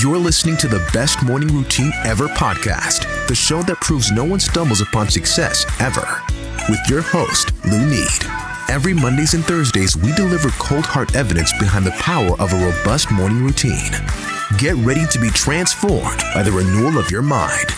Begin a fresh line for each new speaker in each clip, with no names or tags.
You're listening to the Best Morning Routine Ever podcast, the show that proves no one stumbles upon success ever. With your host, Lunide. Every Mondays and Thursdays, we deliver cold hard evidence behind the power of a robust morning routine. Get ready to be transformed by the renewal of your mind.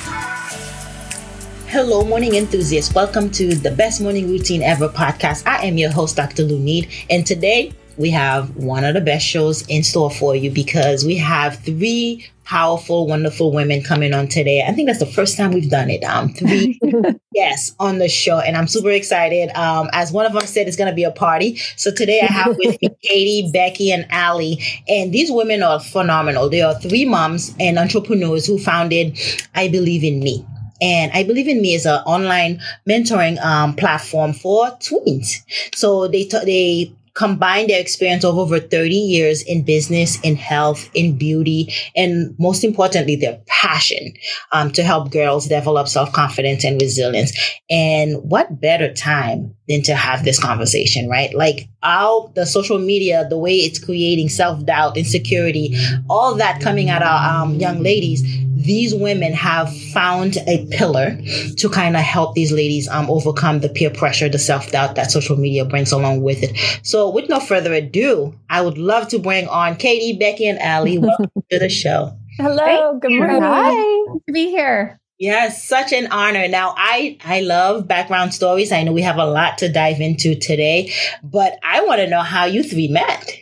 Hello, morning enthusiasts. Welcome to the Best Morning Routine Ever podcast. I am your host, Dr. Lunide, and today we have one of the best shows in store for you because we have three powerful, wonderful women coming on today. I think that's the first time we've done it. Um, three yes on the show, and I'm super excited. Um, as one of them said, it's going to be a party. So today I have with me Katie, Becky, and Allie, and these women are phenomenal. They are three moms and entrepreneurs who founded I Believe in Me. And I Believe in Me is an online mentoring um, platform for tweens. So they t- they combine their experience of over 30 years in business, in health, in beauty, and most importantly, their passion um, to help girls develop self confidence and resilience. And what better time than to have this conversation, right? Like all the social media, the way it's creating self doubt, insecurity, all that coming at our um, young ladies these women have found a pillar to kind of help these ladies um, overcome the peer pressure, the self doubt that social media brings along with it. So, with no further ado, I would love to bring on Katie, Becky, and Allie. Welcome to the show.
Hello, good morning. Hi, to be here.
Yes, such an honor. Now, I I love background stories. I know we have a lot to dive into today, but I want to know how you three met.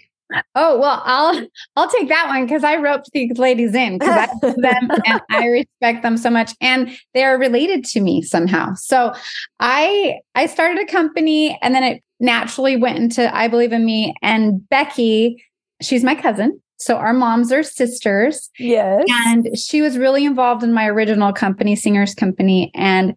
Oh well, I'll I'll take that one because I roped these ladies in because I love them and I respect them so much, and they are related to me somehow. So I I started a company, and then it naturally went into I believe in me. And Becky, she's my cousin, so our moms are sisters.
Yes,
and she was really involved in my original company, Singers Company, and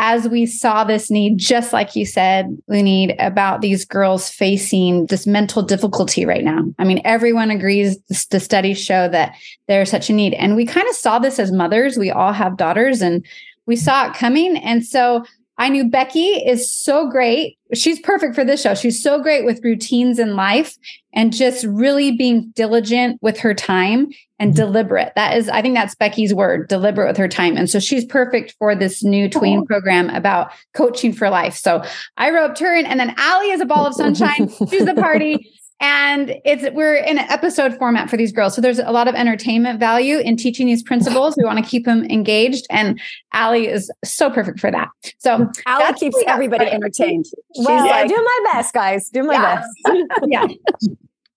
as we saw this need, just like you said, need about these girls facing this mental difficulty right now. I mean, everyone agrees the studies show that there's such a need. And we kind of saw this as mothers. We all have daughters and we saw it coming. And so I knew Becky is so great. She's perfect for this show. She's so great with routines in life and just really being diligent with her time and mm-hmm. deliberate. That is, I think that's Becky's word, deliberate with her time. And so she's perfect for this new tween program about coaching for life. So I roped her in, and then Allie is a ball of sunshine. she's the party and it's we're in an episode format for these girls. So there's a lot of entertainment value in teaching these principles we want to keep them engaged and Allie is so perfect for that. So
Allie keeps everybody entertained. Well yeah. I do my best guys. Do my yeah. best.
Yeah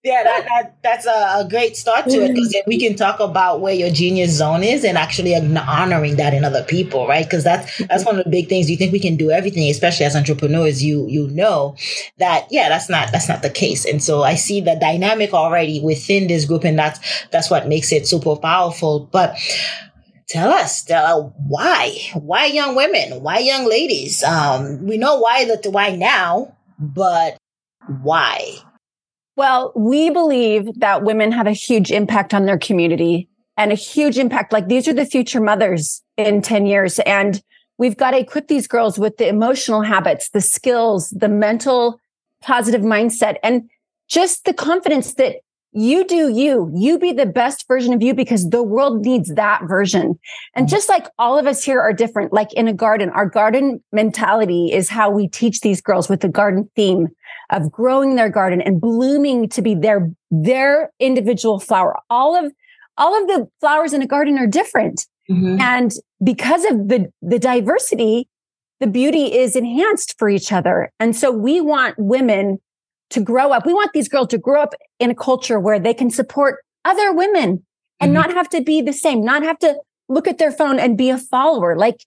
yeah, that, that that's a, a, great start to it because we can talk about where your genius zone is and actually honoring that in other people, right? Because that's that's one of the big things. You think we can do everything, especially as entrepreneurs. You you know that yeah, that's not that's not the case. And so I see the dynamic already within this group, and that's that's what makes it super powerful. But tell us why why young women why young ladies um we know why the why now but why
well, we believe that women have a huge impact on their community and a huge impact. Like these are the future mothers in 10 years. And we've got to equip these girls with the emotional habits, the skills, the mental positive mindset, and just the confidence that you do you, you be the best version of you because the world needs that version. And mm-hmm. just like all of us here are different, like in a garden, our garden mentality is how we teach these girls with the garden theme of growing their garden and blooming to be their, their individual flower. All of, all of the flowers in a garden are different. Mm-hmm. And because of the, the diversity, the beauty is enhanced for each other. And so we want women to grow up. We want these girls to grow up in a culture where they can support other women and mm-hmm. not have to be the same, not have to look at their phone and be a follower, like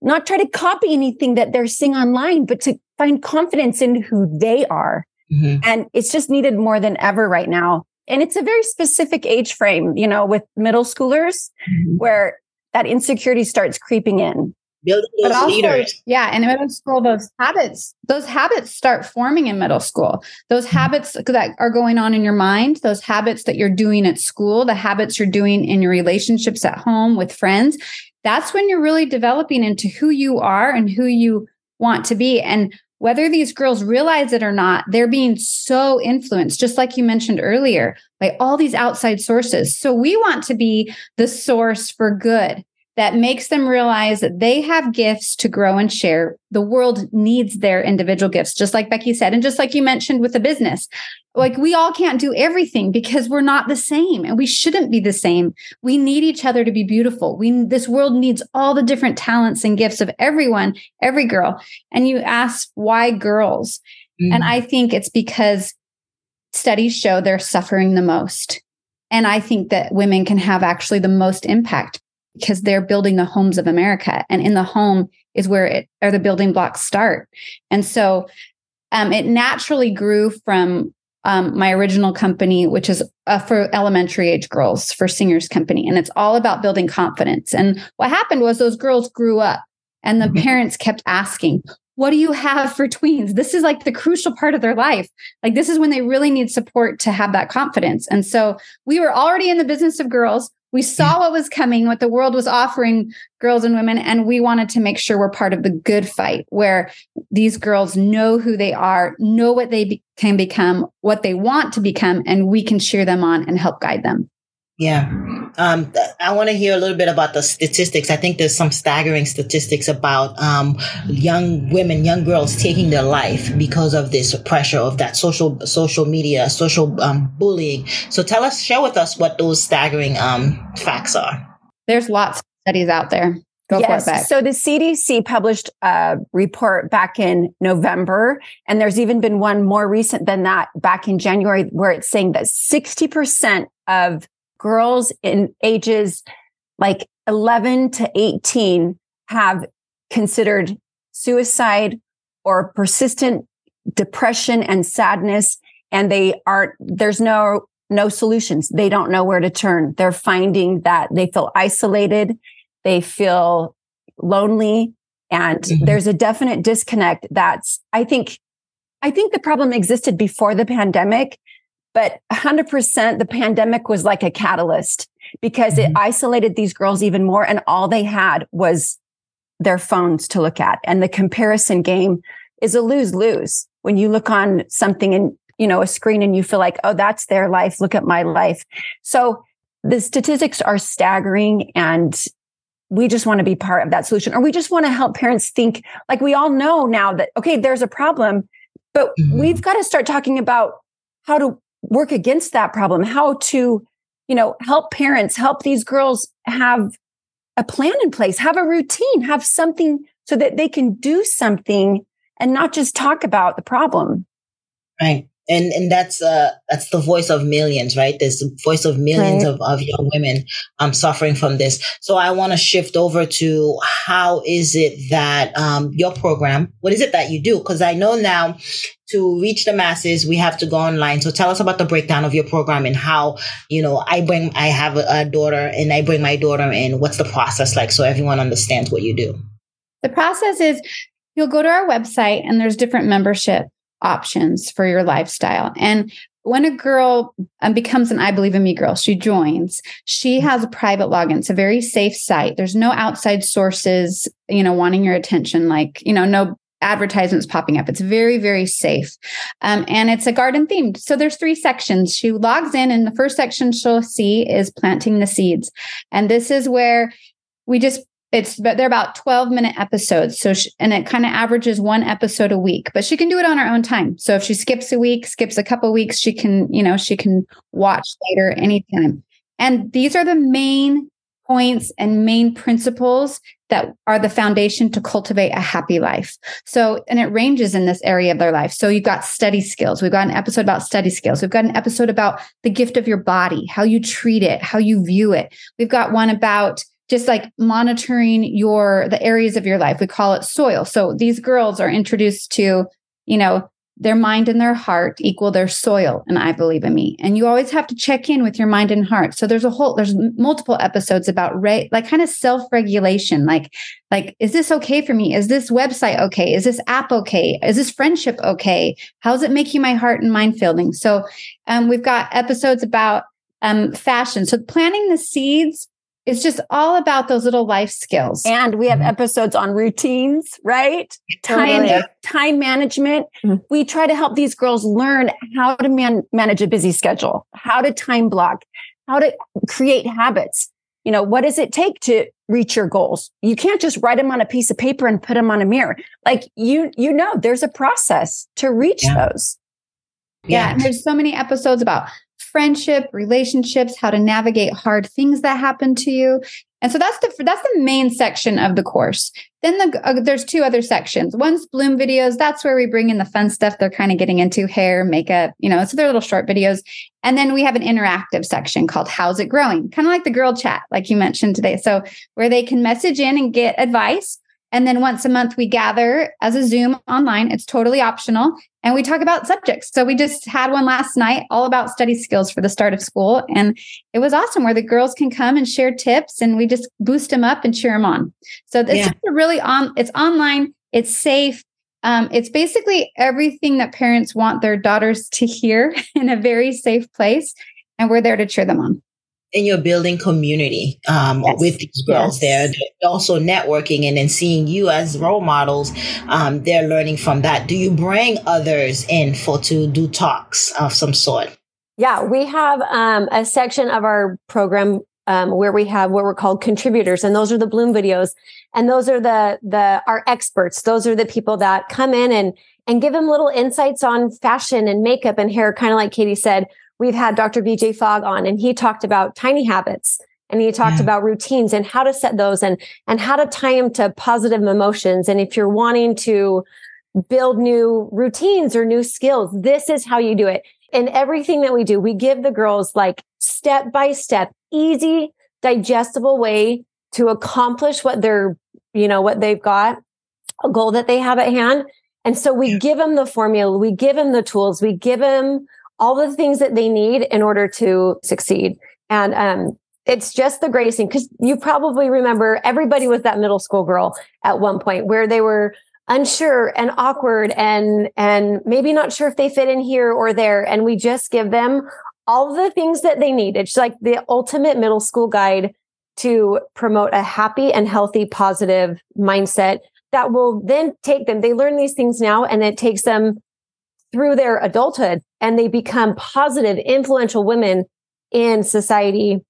not try to copy anything that they're seeing online, but to find confidence in who they are. Mm-hmm. And it's just needed more than ever right now. And it's a very specific age frame, you know, with middle schoolers mm-hmm. where that insecurity starts creeping in.
Building those also, leaders.
Yeah. And in middle school, those habits, those habits start forming in middle school. Those mm-hmm. habits that are going on in your mind, those habits that you're doing at school, the habits you're doing in your relationships at home with friends, that's when you're really developing into who you are and who you want to be. And whether these girls realize it or not, they're being so influenced, just like you mentioned earlier, by all these outside sources. So we want to be the source for good that makes them realize that they have gifts to grow and share. The world needs their individual gifts, just like Becky said. And just like you mentioned with the business, like we all can't do everything because we're not the same and we shouldn't be the same. We need each other to be beautiful. We, this world needs all the different talents and gifts of everyone, every girl. And you ask why girls? Mm-hmm. And I think it's because studies show they're suffering the most. And I think that women can have actually the most impact because they're building the homes of America. And in the home is where it are the building blocks start. And so um, it naturally grew from um, my original company, which is uh, for elementary age girls for singers company. And it's all about building confidence. And what happened was those girls grew up and the mm-hmm. parents kept asking, what do you have for tweens? This is like the crucial part of their life. Like, this is when they really need support to have that confidence. And so we were already in the business of girls. We mm. saw what was coming, what the world was offering girls and women, and we wanted to make sure we're part of the good fight where these girls know who they are, know what they be- can become, what they want to become, and we can cheer them on and help guide them.
Yeah. Um, I want to hear a little bit about the statistics. I think there's some staggering statistics about um, young women, young girls taking their life because of this pressure of that social social media, social um, bullying. So tell us, share with us what those staggering um, facts are.
There's lots of studies out there. Go
yes. So the CDC published a report back in November, and there's even been one more recent than that back in January, where it's saying that 60% of girls in ages like 11 to 18 have considered suicide or persistent depression and sadness and they are there's no no solutions they don't know where to turn they're finding that they feel isolated they feel lonely and mm-hmm. there's a definite disconnect that's i think i think the problem existed before the pandemic but 100% the pandemic was like a catalyst because mm-hmm. it isolated these girls even more. And all they had was their phones to look at. And the comparison game is a lose lose. When you look on something and, you know, a screen and you feel like, oh, that's their life. Look at my life. So the statistics are staggering and we just want to be part of that solution or we just want to help parents think like we all know now that, okay, there's a problem, but mm-hmm. we've got to start talking about how to work against that problem, how to, you know, help parents, help these girls have a plan in place, have a routine, have something so that they can do something and not just talk about the problem.
Right and and that's uh that's the voice of millions right? There's the voice of millions right. of, of young women um suffering from this. So i want to shift over to how is it that um your program what is it that you do? Because i know now to reach the masses we have to go online. So tell us about the breakdown of your program and how you know i bring i have a, a daughter and i bring my daughter in. What's the process like so everyone understands what you do?
The process is you'll go to our website and there's different membership options for your lifestyle. And when a girl um, becomes an I Believe in Me girl, she joins, she has a private login. It's a very safe site. There's no outside sources, you know, wanting your attention, like, you know, no advertisements popping up. It's very, very safe. Um, and it's a garden themed. So there's three sections. She logs in, and the first section she'll see is planting the seeds. And this is where we just it's but they're about 12 minute episodes so she, and it kind of averages one episode a week but she can do it on her own time so if she skips a week skips a couple weeks she can you know she can watch later anytime and these are the main points and main principles that are the foundation to cultivate a happy life. So, and it ranges in this area of their life. So, you've got study skills. We've got an episode about study skills. We've got an episode about the gift of your body, how you treat it, how you view it. We've got one about just like monitoring your the areas of your life. We call it soil. So these girls are introduced to you know their mind and their heart equal their soil and i believe in me. And you always have to check in with your mind and heart. So there's a whole there's multiple episodes about re- like kind of self-regulation. Like like is this okay for me? Is this website okay? Is this app okay? Is this friendship okay? How's it making my heart and mind feeling so um, we've got episodes about um, fashion. So planting the seeds it's just all about those little life skills.
And we have mm-hmm. episodes on routines, right? Time, time management. Mm-hmm. We try to help these girls learn how to man- manage a busy schedule, how to time block, how to create habits. You know, what does it take to reach your goals? You can't just write them on a piece of paper and put them on a mirror. Like you, you know, there's a process to reach yeah. those.
Yeah. yeah. And there's so many episodes about friendship, relationships, how to navigate hard things that happen to you. And so that's the that's the main section of the course. Then the, uh, there's two other sections. One's Bloom videos. That's where we bring in the fun stuff they're kind of getting into hair, makeup, you know. So they're little short videos. And then we have an interactive section called How's It Growing? Kind of like the girl chat, like you mentioned today. So where they can message in and get advice and then once a month, we gather as a Zoom online. It's totally optional. And we talk about subjects. So we just had one last night all about study skills for the start of school. And it was awesome where the girls can come and share tips and we just boost them up and cheer them on. So it's yeah. really on, it's online, it's safe. Um, it's basically everything that parents want their daughters to hear in a very safe place. And we're there to cheer them on
and you're building community um, yes. with these girls yes. they're also networking and then seeing you as role models um, they're learning from that do you bring others in for to do talks of some sort
yeah we have um, a section of our program um, where we have what we're called contributors and those are the bloom videos and those are the the our experts those are the people that come in and and give them little insights on fashion and makeup and hair kind of like katie said we've had Dr. BJ Fogg on and he talked about tiny habits and he talked yeah. about routines and how to set those and and how to tie them to positive emotions and if you're wanting to build new routines or new skills this is how you do it in everything that we do we give the girls like step by step easy digestible way to accomplish what they're you know what they've got a goal that they have at hand and so we yeah. give them the formula we give them the tools we give them all the things that they need in order to succeed. And um, it's just the greatest thing because you probably remember everybody was that middle school girl at one point where they were unsure and awkward and and maybe not sure if they fit in here or there. And we just give them all the things that they need it's like the ultimate middle school guide to promote a happy and healthy positive mindset that will then take them. They learn these things now and it takes them through their adulthood and they become positive, influential women in society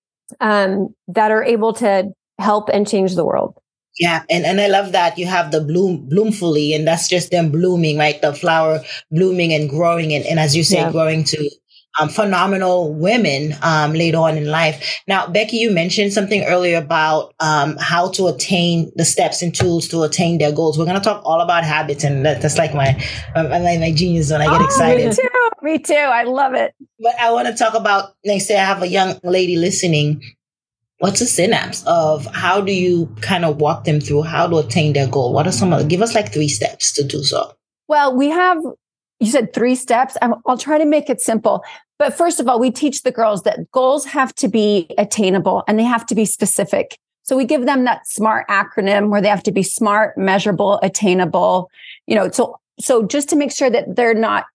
um, that are able to help and change the world.
Yeah, and, and I love that you have the bloom bloomfully, and that's just them blooming, right? The flower blooming and growing, and, and as you say, yeah. growing to um, phenomenal women um, later on in life. Now, Becky, you mentioned something earlier about um, how to attain the steps and tools to attain their goals. We're going to talk all about habits, and that, that's like my, my my genius when I get oh, excited.
Me too. Me too. I love it.
But I want to talk about. They say I have a young lady listening. What's a synapse of how do you kind of walk them through how to attain their goal? What are some of give us like three steps to do so?
Well, we have you said three steps. i will try to make it simple. But first of all, we teach the girls that goals have to be attainable and they have to be specific. So we give them that SMART acronym where they have to be smart, measurable, attainable, you know, so, so just to make sure that they're not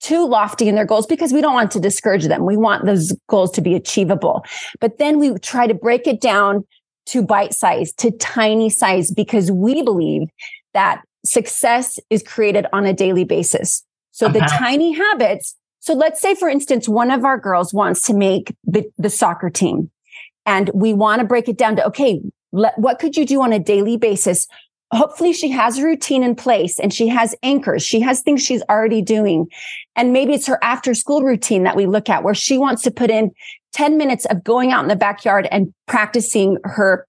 too lofty in their goals because we don't want to discourage them. We want those goals to be achievable. But then we try to break it down to bite size, to tiny size, because we believe that success is created on a daily basis. So uh-huh. the tiny habits. So let's say, for instance, one of our girls wants to make the, the soccer team and we want to break it down to, okay, let, what could you do on a daily basis? Hopefully she has a routine in place and she has anchors. She has things she's already doing. And maybe it's her after school routine that we look at where she wants to put in 10 minutes of going out in the backyard and practicing her,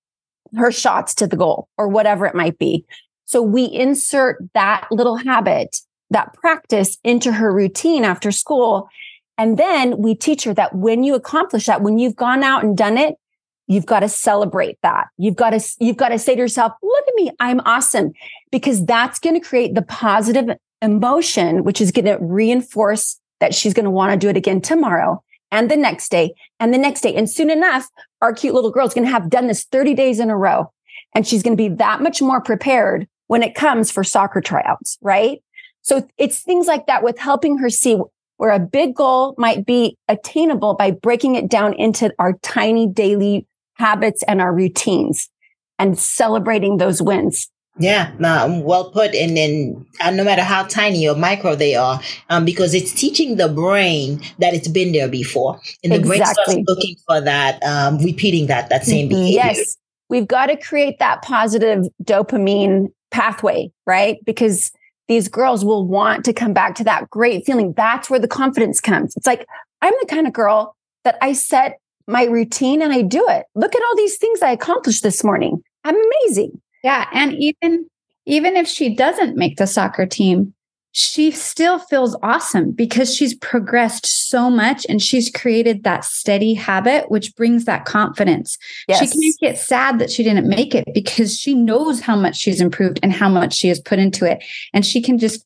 her shots to the goal or whatever it might be. So we insert that little habit that practice into her routine after school. And then we teach her that when you accomplish that, when you've gone out and done it, you've got to celebrate that. You've got to, you've got to say to yourself, look at me. I'm awesome because that's going to create the positive emotion, which is going to reinforce that she's going to want to do it again tomorrow and the next day and the next day. And soon enough, our cute little girl is going to have done this 30 days in a row. And she's going to be that much more prepared when it comes for soccer tryouts, right? So it's things like that with helping her see where a big goal might be attainable by breaking it down into our tiny daily habits and our routines and celebrating those wins.
Yeah, um, well put. And then, uh, no matter how tiny or micro they are, um, because it's teaching the brain that it's been there before, and the exactly. brain starts looking for that, um, repeating that that same mm-hmm. behavior.
Yes, we've got to create that positive dopamine pathway, right? Because these girls will want to come back to that great feeling. That's where the confidence comes. It's like I'm the kind of girl that I set my routine and I do it. Look at all these things I accomplished this morning. I'm amazing.
Yeah. And even even if she doesn't make the soccer team, she still feels awesome because she's progressed so much and she's created that steady habit, which brings that confidence. Yes. She can't get sad that she didn't make it because she knows how much she's improved and how much she has put into it. And she can just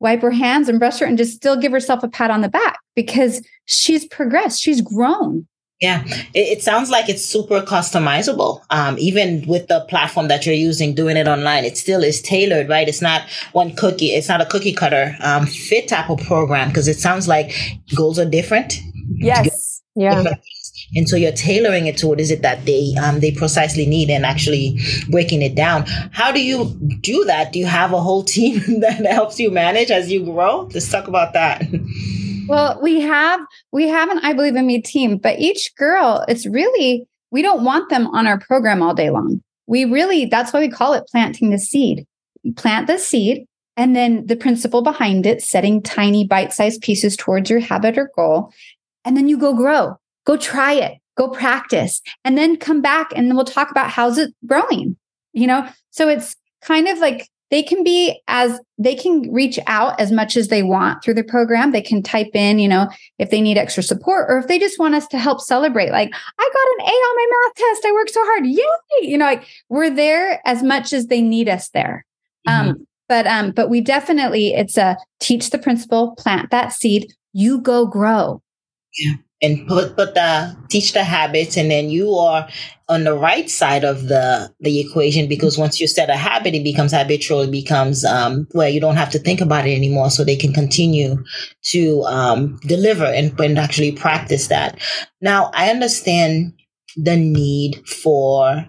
wipe her hands and brush her and just still give herself a pat on the back because she's progressed, she's grown.
Yeah, it, it, sounds like it's super customizable. Um, even with the platform that you're using, doing it online, it still is tailored, right? It's not one cookie. It's not a cookie cutter um, fit type of program because it sounds like goals are different.
Yes.
Yeah.
And so you're tailoring it to what is it that they um, they precisely need and actually breaking it down. How do you do that? Do you have a whole team that helps you manage as you grow? Let's talk about that.
Well, mm. we have we have an I believe in me team, but each girl, it's really we don't want them on our program all day long. We really that's why we call it planting the seed. You plant the seed and then the principle behind it, setting tiny bite-sized pieces towards your habit or goal, and then you go grow. Go try it. Go practice and then come back and we'll talk about how's it growing. You know, so it's kind of like they can be as they can reach out as much as they want through the program. They can type in, you know, if they need extra support or if they just want us to help celebrate, like, I got an A on my math test. I worked so hard. Yay. You know, like we're there as much as they need us there. Mm-hmm. Um, but um, but we definitely it's a teach the principle, plant that seed, you go grow.
Yeah and put put the teach the habits and then you are on the right side of the the equation because once you set a habit it becomes habitual it becomes um, where you don't have to think about it anymore so they can continue to um, deliver and, and actually practice that. Now i understand the need for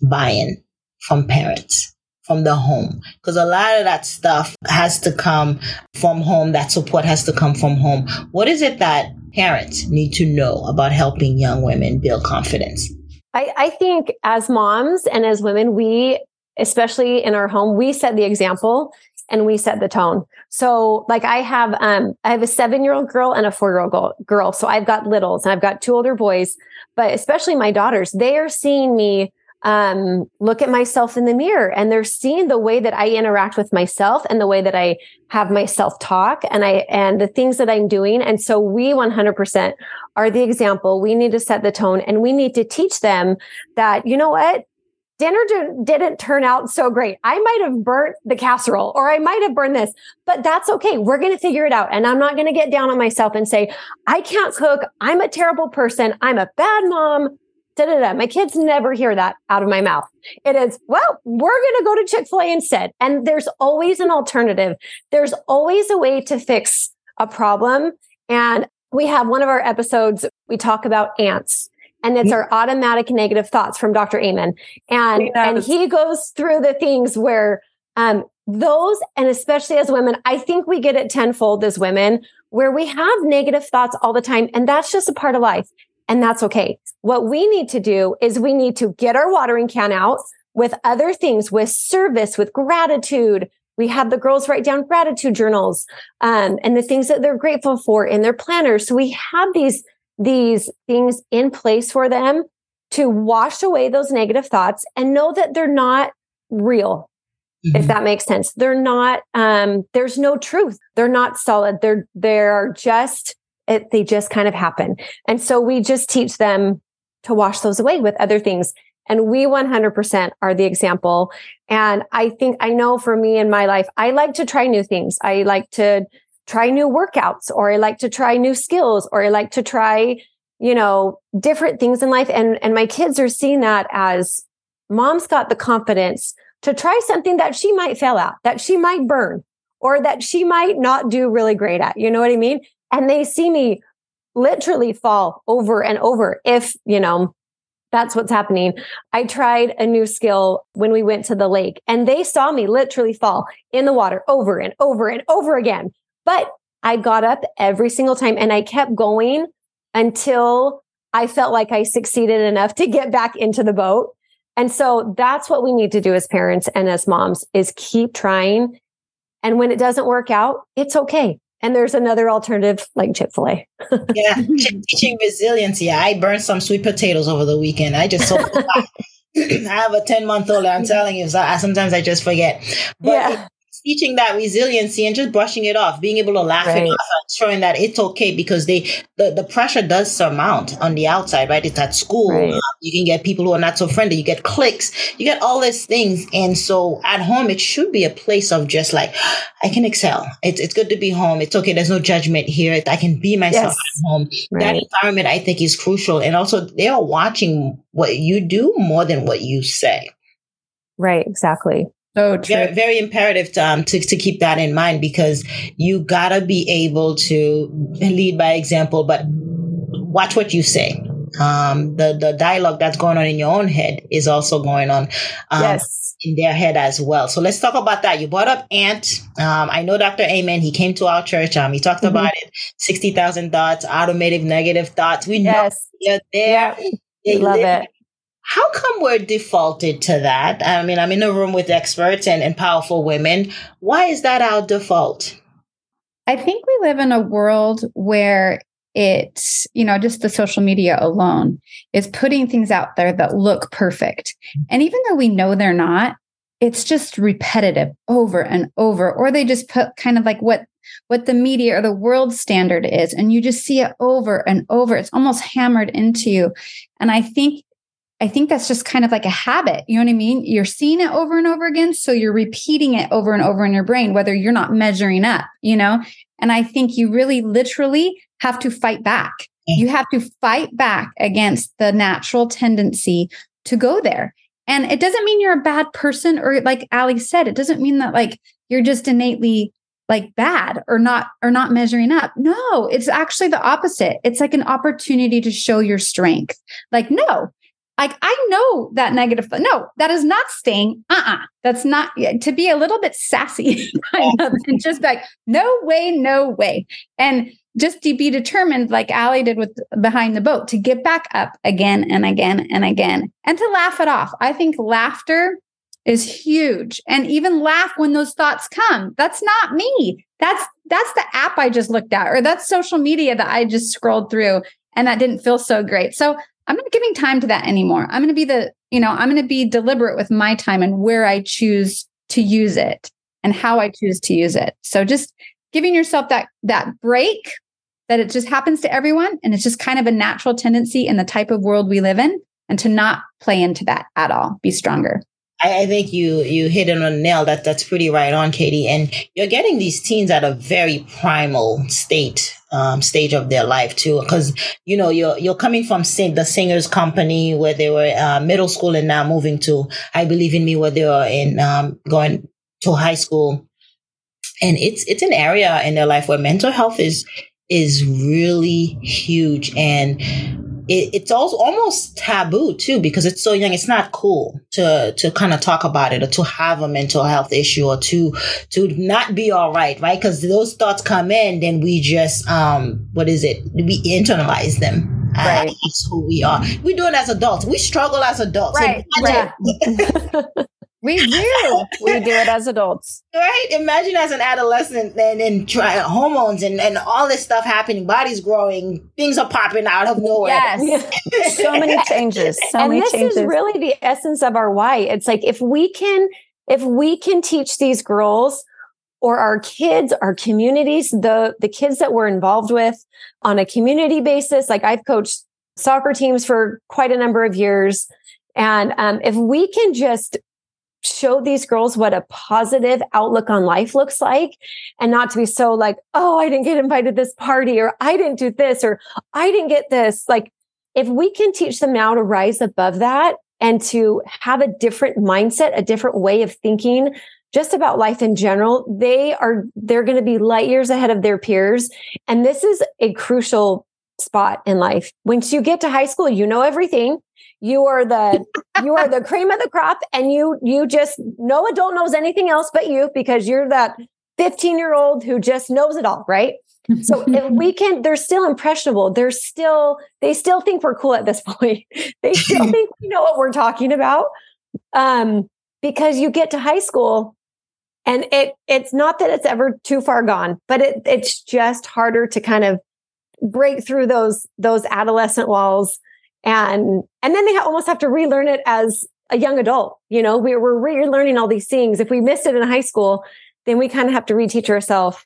buy-in from parents from the home because a lot of that stuff has to come from home that support has to come from home. What is it that parents need to know about helping young women build confidence
I, I think as moms and as women we especially in our home we set the example and we set the tone so like i have um i have a seven year old girl and a four year old girl so i've got littles and i've got two older boys but especially my daughters they are seeing me um, look at myself in the mirror and they're seeing the way that I interact with myself and the way that I have myself talk and I, and the things that I'm doing. And so we 100% are the example. We need to set the tone and we need to teach them that, you know what? Dinner didn't turn out so great. I might have burnt the casserole or I might have burned this, but that's okay. We're going to figure it out. And I'm not going to get down on myself and say, I can't cook. I'm a terrible person. I'm a bad mom da da da. My kids never hear that out of my mouth. It is, well, we're going to go to Chick fil A instead. And there's always an alternative. There's always a way to fix a problem. And we have one of our episodes, we talk about ants. And it's our automatic negative thoughts from Dr. Amen. And, and he goes through the things where, um, those, and especially as women, I think we get it tenfold as women where we have negative thoughts all the time. And that's just a part of life. And that's okay. What we need to do is we need to get our watering can out with other things, with service, with gratitude. We have the girls write down gratitude journals um, and the things that they're grateful for in their planners. So we have these these things in place for them to wash away those negative thoughts and know that they're not real. Mm-hmm. If that makes sense, they're not. Um, there's no truth. They're not solid. They're they're just it, they just kind of happen. And so we just teach them to wash those away with other things. And we 100% are the example. And I think I know for me in my life, I like to try new things. I like to try new workouts or I like to try new skills or I like to try, you know, different things in life. And, and my kids are seeing that as mom's got the confidence to try something that she might fail at, that she might burn or that she might not do really great at. You know what I mean? and they see me literally fall over and over if, you know, That's what's happening. I tried a new skill when we went to the lake and they saw me literally fall in the water over and over and over again. But I got up every single time and I kept going until I felt like I succeeded enough to get back into the boat. And so that's what we need to do as parents and as moms is keep trying. And when it doesn't work out, it's okay. And there's another alternative like Chick fil A.
yeah, teaching resiliency. I burned some sweet potatoes over the weekend. I just I have a 10 month old. I'm telling you, so I, sometimes I just forget. But yeah teaching that resiliency and just brushing it off, being able to laugh right. it off and showing that it's okay because they the, the pressure does surmount on the outside, right? It's at school. Right. you can get people who are not so friendly. You get cliques. You get all these things. And so at home, it should be a place of just like, I can excel. It's, it's good to be home. It's okay. There's no judgment here. I can be myself yes. at home. Right. That environment, I think, is crucial. And also, they are watching what you do more than what you say.
Right, exactly.
So true. Very, very imperative to, um, to, to keep that in mind because you gotta be able to lead by example, but watch what you say. Um, the, the dialogue that's going on in your own head is also going on, um, yes. in their head as well. So let's talk about that. You brought up Ant. Um, I know Dr. Amen. He came to our church. Um, he talked mm-hmm. about it. 60,000 thoughts, automatic negative thoughts. We yes. know they're there. Yeah.
They love it
how come we're defaulted to that? I mean, I'm in a room with experts and, and powerful women. Why is that our default?
I think we live in a world where it's, you know, just the social media alone is putting things out there that look perfect. And even though we know they're not, it's just repetitive over and over, or they just put kind of like what what the media or the world standard is and you just see it over and over it's almost hammered into you and i think I think that's just kind of like a habit. You know what I mean? You're seeing it over and over again. So you're repeating it over and over in your brain, whether you're not measuring up, you know? And I think you really literally have to fight back. You have to fight back against the natural tendency to go there. And it doesn't mean you're a bad person, or like Allie said, it doesn't mean that like you're just innately like bad or not or not measuring up. No, it's actually the opposite. It's like an opportunity to show your strength. Like, no, like I know that negative. No, that is not staying. Uh uh-uh. uh That's not to be a little bit sassy kind of, and just like, no way, no way. And just to be determined, like Allie did with behind the boat, to get back up again and again and again and to laugh it off. I think laughter is huge. And even laugh when those thoughts come. That's not me. That's that's the app I just looked at, or that's social media that I just scrolled through and that didn't feel so great. So I'm not giving time to that anymore. I'm going to be the, you know, I'm going to be deliberate with my time and where I choose to use it and how I choose to use it. So just giving yourself that that break that it just happens to everyone and it's just kind of a natural tendency in the type of world we live in and to not play into that at all. Be stronger.
I, I think you you hit it on the nail. That that's pretty right on, Katie. And you're getting these teens at a very primal state um, stage of their life too, because you know you're you're coming from sing, the singers company where they were uh, middle school and now moving to I believe in me where they are in um, going to high school, and it's it's an area in their life where mental health is is really huge. And it, it's also almost taboo too because it's so young. It's not cool to to kind of talk about it or to have a mental health issue or to to not be all right, right? Because those thoughts come in, then we just um, what is it? We internalize them. Right. That's who we are. We do it as adults. We struggle as adults.
Right. right.
We do. we do it as adults.
Right? Imagine as an adolescent and then try hormones and, and all this stuff happening, bodies growing, things are popping out of nowhere.
Yes. so many changes. So
and
many
this
changes.
is really the essence of our why. It's like if we can if we can teach these girls or our kids, our communities, the the kids that we're involved with on a community basis, like I've coached soccer teams for quite a number of years. And um, if we can just show these girls what a positive outlook on life looks like and not to be so like, oh, I didn't get invited to this party or I didn't do this or I didn't get this. Like, if we can teach them now to rise above that and to have a different mindset, a different way of thinking just about life in general, they are, they're going to be light years ahead of their peers. And this is a crucial spot in life. Once you get to high school, you know everything. You are the you are the cream of the crop and you you just no adult knows anything else but you because you're that 15 year old who just knows it all, right? So if we can, they're still impressionable. They're still, they still think we're cool at this point. They still think we know what we're talking about. Um, because you get to high school and it it's not that it's ever too far gone, but it it's just harder to kind of break through those those adolescent walls and and then they almost have to relearn it as a young adult you know we, we're relearning all these things if we missed it in high school then we kind of have to reteach ourselves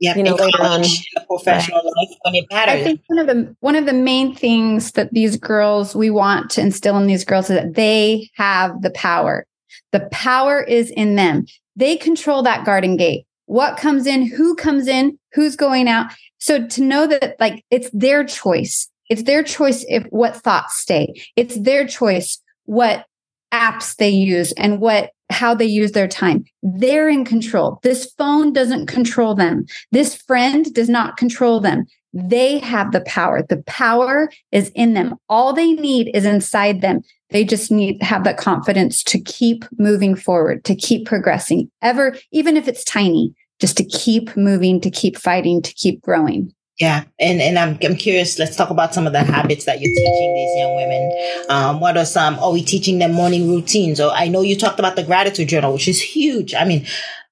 yeah, you know, later on professional right. life when it matters.
I think one of the one of the main things that these girls we want to instill in these girls is that they have the power. The power is in them. They control that garden gate. What comes in, who comes in, who's going out. So to know that like it's their choice. It's their choice if what thoughts stay. It's their choice what apps they use and what how they use their time. They're in control. This phone doesn't control them. This friend does not control them. They have the power. The power is in them. All they need is inside them. They just need to have that confidence to keep moving forward, to keep progressing, ever, even if it's tiny, just to keep moving, to keep fighting, to keep growing.
Yeah, and and I'm I'm curious. Let's talk about some of the habits that you're teaching these young women. Um, what are some? Are we teaching them morning routines? Or I know you talked about the gratitude journal, which is huge. I mean,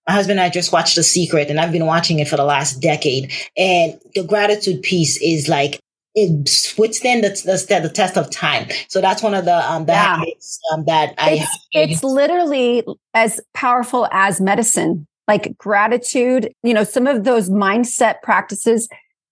my husband and I just watched The Secret, and I've been watching it for the last decade. And the gratitude piece is like it withstand the, the, the test of time. So that's one of the um the yeah. habits um, that
I. It's, it's literally as powerful as medicine. Like gratitude, you know, some of those mindset practices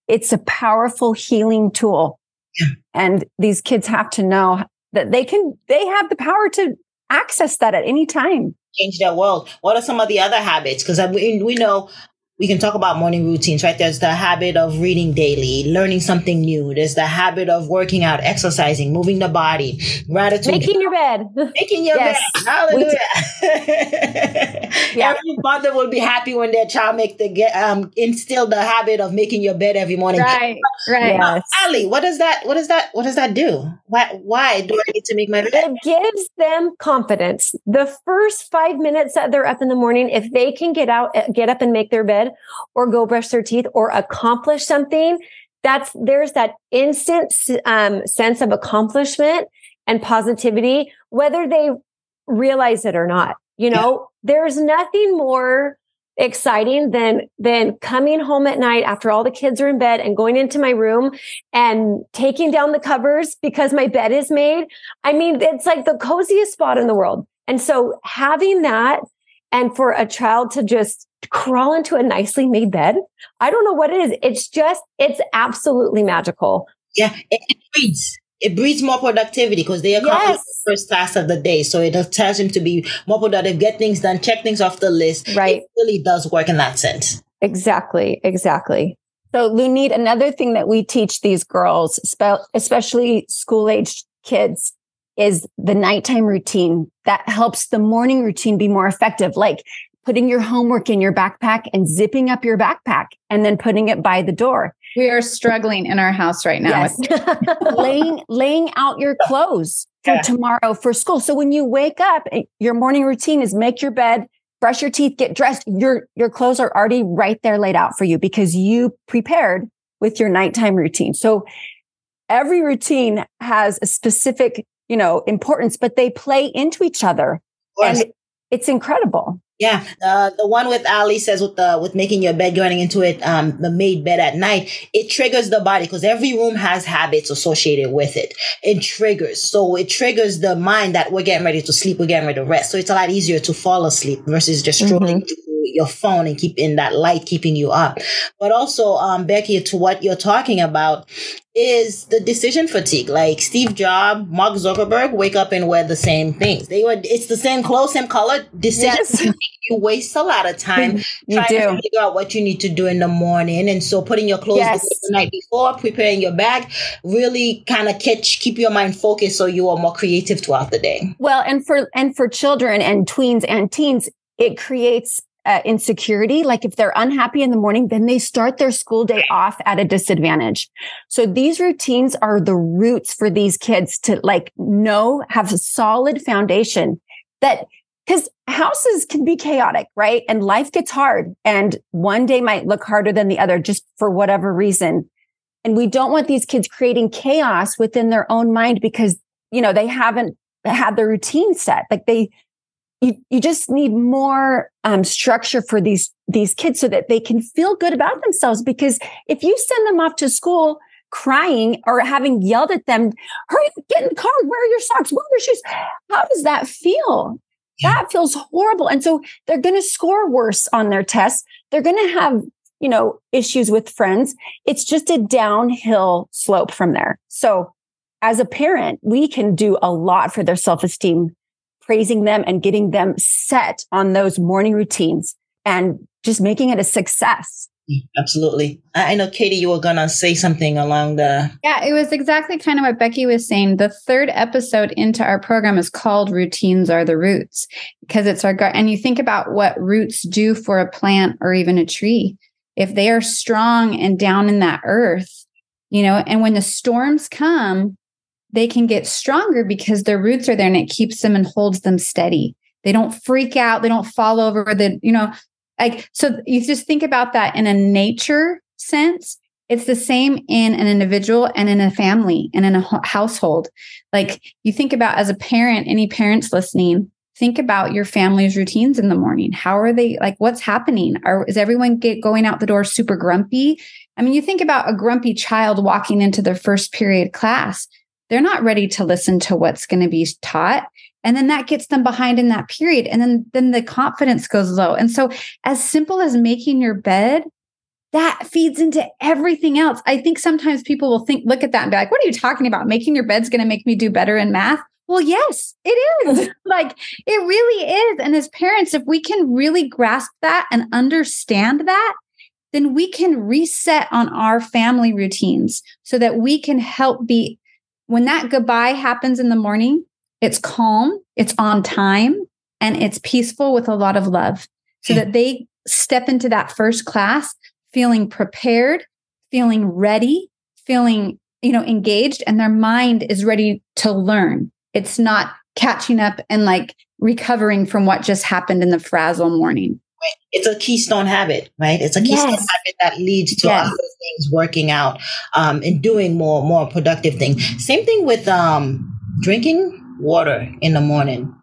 it's a powerful healing tool. Yeah. And these kids have to know that they can, they have the power to access that at any time.
Change their world. What are some of the other habits? Because we, we know we can talk about morning routines, right? There's the habit of reading daily, learning something new. There's the habit of working out, exercising, moving the body, gratitude.
Making your bed.
Making your yes. bed. Hallelujah. yeah. Every mother will be happy when their child make the get um instill the habit of making your bed every morning.
Right. Right.
Yes. Allie, what does that what does that what does that do? Why why do I need to make my bed?
It gives them confidence. The first five minutes that they're up in the morning, if they can get out, get up and make their bed, bed or go brush their teeth or accomplish something, that's there's that instant um, sense of accomplishment and positivity, whether they realize it or not. You know, yeah. there's nothing more exciting than than coming home at night after all the kids are in bed and going into my room and taking down the covers because my bed is made. I mean, it's like the coziest spot in the world. And so having that and for a child to just crawl into a nicely made bed, I don't know what it is. It's just, it's absolutely magical.
Yeah, it, it breeds. It breeds more productivity because they accomplish yes. the first task of the day. So it tells them to be more productive, get things done, check things off the list.
Right.
It really does work in that sense.
Exactly. Exactly.
So, Lunide, another thing that we teach these girls, especially school aged kids, is the nighttime routine that helps the morning routine be more effective. Like putting your homework in your backpack and zipping up your backpack and then putting it by the door.
We are struggling in our house right now. Yes.
laying laying out your clothes for yeah. tomorrow for school. So when you wake up, eh, your morning routine is make your bed, brush your teeth, get dressed. Your your clothes are already right there laid out for you because you prepared with your nighttime routine. So every routine has a specific you know, importance, but they play into each other. And it's incredible.
Yeah, uh, the one with Allie says with the with making your bed, going into it, um, the made bed at night, it triggers the body because every room has habits associated with it. It triggers, so it triggers the mind that we're getting ready to sleep, we're getting ready to rest. So it's a lot easier to fall asleep versus just strolling mm-hmm your phone and keep in that light keeping you up. But also, um, Becky, to what you're talking about is the decision fatigue. Like Steve Jobs, Mark Zuckerberg wake up and wear the same things. They were it's the same clothes, same color. Decision yes. you waste a lot of time trying do. to figure out what you need to do in the morning. And so putting your clothes yes. the night before, preparing your bag, really kind of catch keep your mind focused so you are more creative throughout the day.
Well, and for and for children and tweens and teens, it creates uh, insecurity. Like if they're unhappy in the morning, then they start their school day off at a disadvantage. So these routines are the roots for these kids to like know, have a solid foundation that because houses can be chaotic, right? And life gets hard and one day might look harder than the other just for whatever reason. And we don't want these kids creating chaos within their own mind because, you know, they haven't had the routine set. Like they, you, you just need more um, structure for these these kids so that they can feel good about themselves. Because if you send them off to school crying or having yelled at them hurry get in the car wear your socks wear your shoes how does that feel? Yeah. that feels horrible. And so they're going to score worse on their tests. They're going to have you know issues with friends. It's just a downhill slope from there. So as a parent we can do a lot for their self-esteem praising them and getting them set on those morning routines and just making it a success.
Mm, absolutely. I know, Katie, you were going to say something along the.
Yeah, it was exactly kind of what Becky was saying. The third episode into our program is called Routines Are the Roots because it's our, and you think about what roots do for a plant or even a tree. If they are strong and down in that earth, you know, and when the storms come, they can get stronger because their roots are there and it keeps them and holds them steady. They don't freak out. They don't fall over the, you know, like, so you just think about that in a nature sense. It's the same in an individual and in a family and in a household. Like you think about as a parent, any parents listening, think about your family's routines in the morning. How are they like what's happening? Are is everyone get going out the door super grumpy? I mean, you think about a grumpy child walking into their first period class they're not ready to listen to what's going to be taught. And then that gets them behind in that period and then then the confidence goes low. And so as simple as making your bed that feeds into everything else. I think sometimes people will think look at that and be like what are you talking about? Making your bed's going to make me do better in math? Well yes it is. Like it really is. And as parents if we can really grasp that and understand that then we can reset on our family routines so that we can help be when that goodbye happens in the morning, it's calm, it's on time, and it's peaceful with a lot of love so hmm. that they step into that first class feeling prepared, feeling ready, feeling, you know, engaged and their mind is ready to learn. It's not catching up and like recovering from what just happened in the frazzle morning.
It's a keystone habit, right? It's a keystone yes. habit that leads to yes. other things working out um, and doing more more productive things. Same thing with um, drinking water in the morning,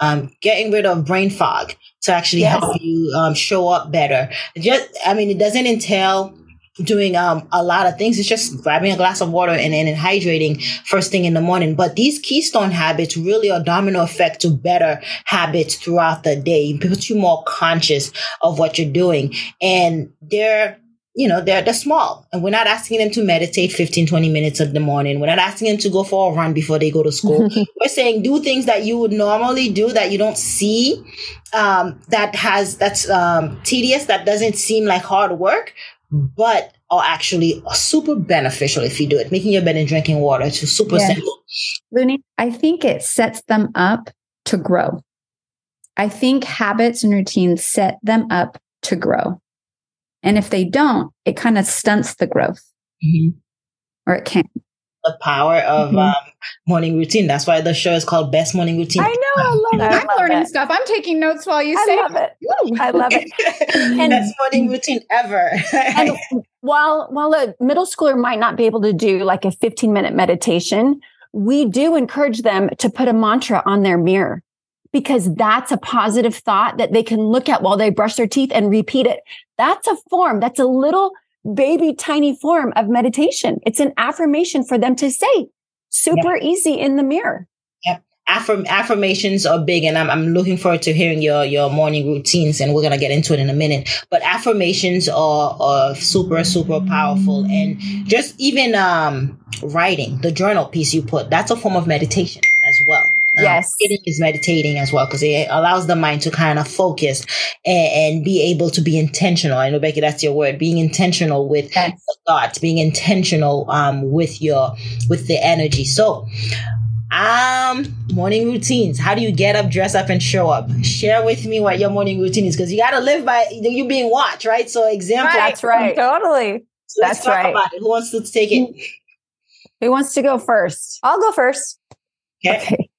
um, getting rid of brain fog to actually yes. help you um, show up better. Just, I mean, it doesn't entail doing um, a lot of things. It's just grabbing a glass of water and, and hydrating first thing in the morning. But these keystone habits really are domino effect to better habits throughout the day. It puts you more conscious of what you're doing. And they're you know, they're, they're small and we're not asking them to meditate 15, 20 minutes of the morning. We're not asking them to go for a run before they go to school. we're saying do things that you would normally do that you don't see, um, that has, that's, um, tedious, that doesn't seem like hard work, but are actually super beneficial if you do it. Making your bed and drinking water. It's super yes. simple.
Looney, I think it sets them up to grow. I think habits and routines set them up to grow. And if they don't, it kind of stunts the growth. Mm-hmm. Or it can
the power of mm-hmm. um, morning routine. That's why the show is called Best Morning Routine.
I know. I love it.
I'm love learning it. stuff. I'm taking notes while you
I
say
love it. I love it.
and, Best morning routine ever.
and while while a middle schooler might not be able to do like a 15 minute meditation, we do encourage them to put a mantra on their mirror because that's a positive thought that they can look at while they brush their teeth and repeat it. That's a form. That's a little baby tiny form of meditation. It's an affirmation for them to say, super yeah. easy in the mirror.
Yep. Affirm- affirmations are big and I'm, I'm looking forward to hearing your, your morning routines and we're going to get into it in a minute. But affirmations are, are super, super powerful. And just even um, writing, the journal piece you put, that's a form of meditation as well.
Um, yes.
Sitting is meditating as well because it allows the mind to kind of focus and, and, be able to be intentional. I know, Becky, that's your word. Being intentional with yes. thoughts, being intentional um, with your with the energy. So Um, morning routines. How do you get up, dress up, and show up? Share with me what your morning routine is because you got to live by you being watched, right? So, example.
That's right.
Totally.
So let's
That's
talk
right.
about it. Who wants to take it?
Who wants to go first?
I'll go first.
Okay.
Okay,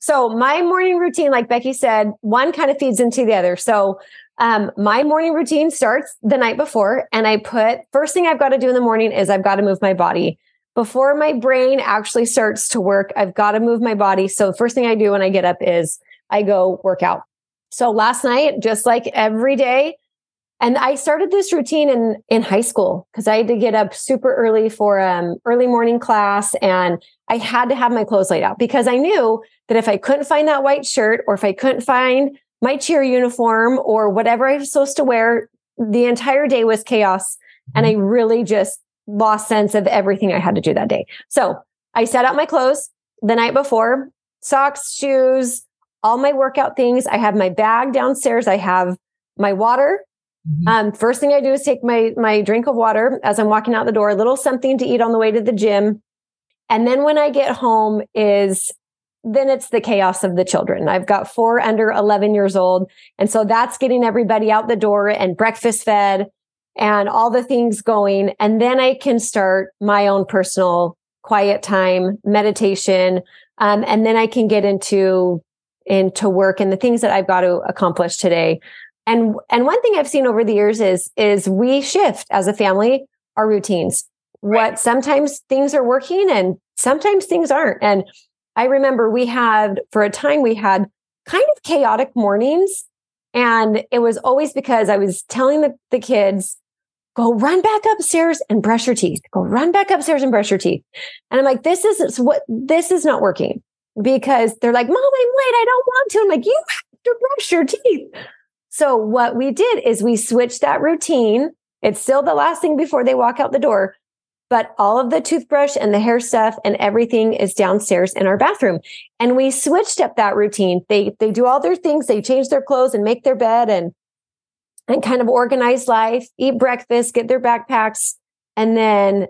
so my morning routine, like Becky said, one kind of feeds into the other. So um, my morning routine starts the night before, and I put first thing I've got to do in the morning is I've got to move my body. Before my brain actually starts to work, I've got to move my body. So first thing I do when I get up is I go work out. So last night, just like every day, and I started this routine in in high school because I had to get up super early for um early morning class and I had to have my clothes laid out because I knew that if I couldn't find that white shirt or if I couldn't find my cheer uniform or whatever I was supposed to wear, the entire day was chaos. And I really just lost sense of everything I had to do that day. So I set out my clothes the night before, socks, shoes, all my workout things. I have my bag downstairs. I have my water.
Mhm.
Um, first thing I do is take my my drink of water as I'm walking out the door, a little something to eat on the way to the gym. And then when I get home is then it's the chaos of the children. I've got four under 11 years old. And so that's getting everybody out the door and breakfast fed and all the things going. And then I can start my own personal quiet time, meditation. Um, and then I can get into, into work and the things that I've got to accomplish today. And, and one thing I've seen over the years is, is we shift as a family our routines. What sometimes things are working and sometimes things aren't. And I remember we had, for a time, we had kind of chaotic mornings. And it was always because I was telling the, the kids, go run back upstairs and brush your teeth. Go run back upstairs and brush your teeth. And I'm like, this is what, this is not working because they're like, mom, I'm late. I don't want to. I'm like, you have to brush your teeth. So what we did is we switched that routine. It's still the last thing before they walk out the door, but all of the toothbrush and the hair stuff and everything is downstairs in our bathroom. And we switched up that routine. They they do all their things, they change their clothes and make their bed and and kind of organize life, eat breakfast, get their backpacks, and then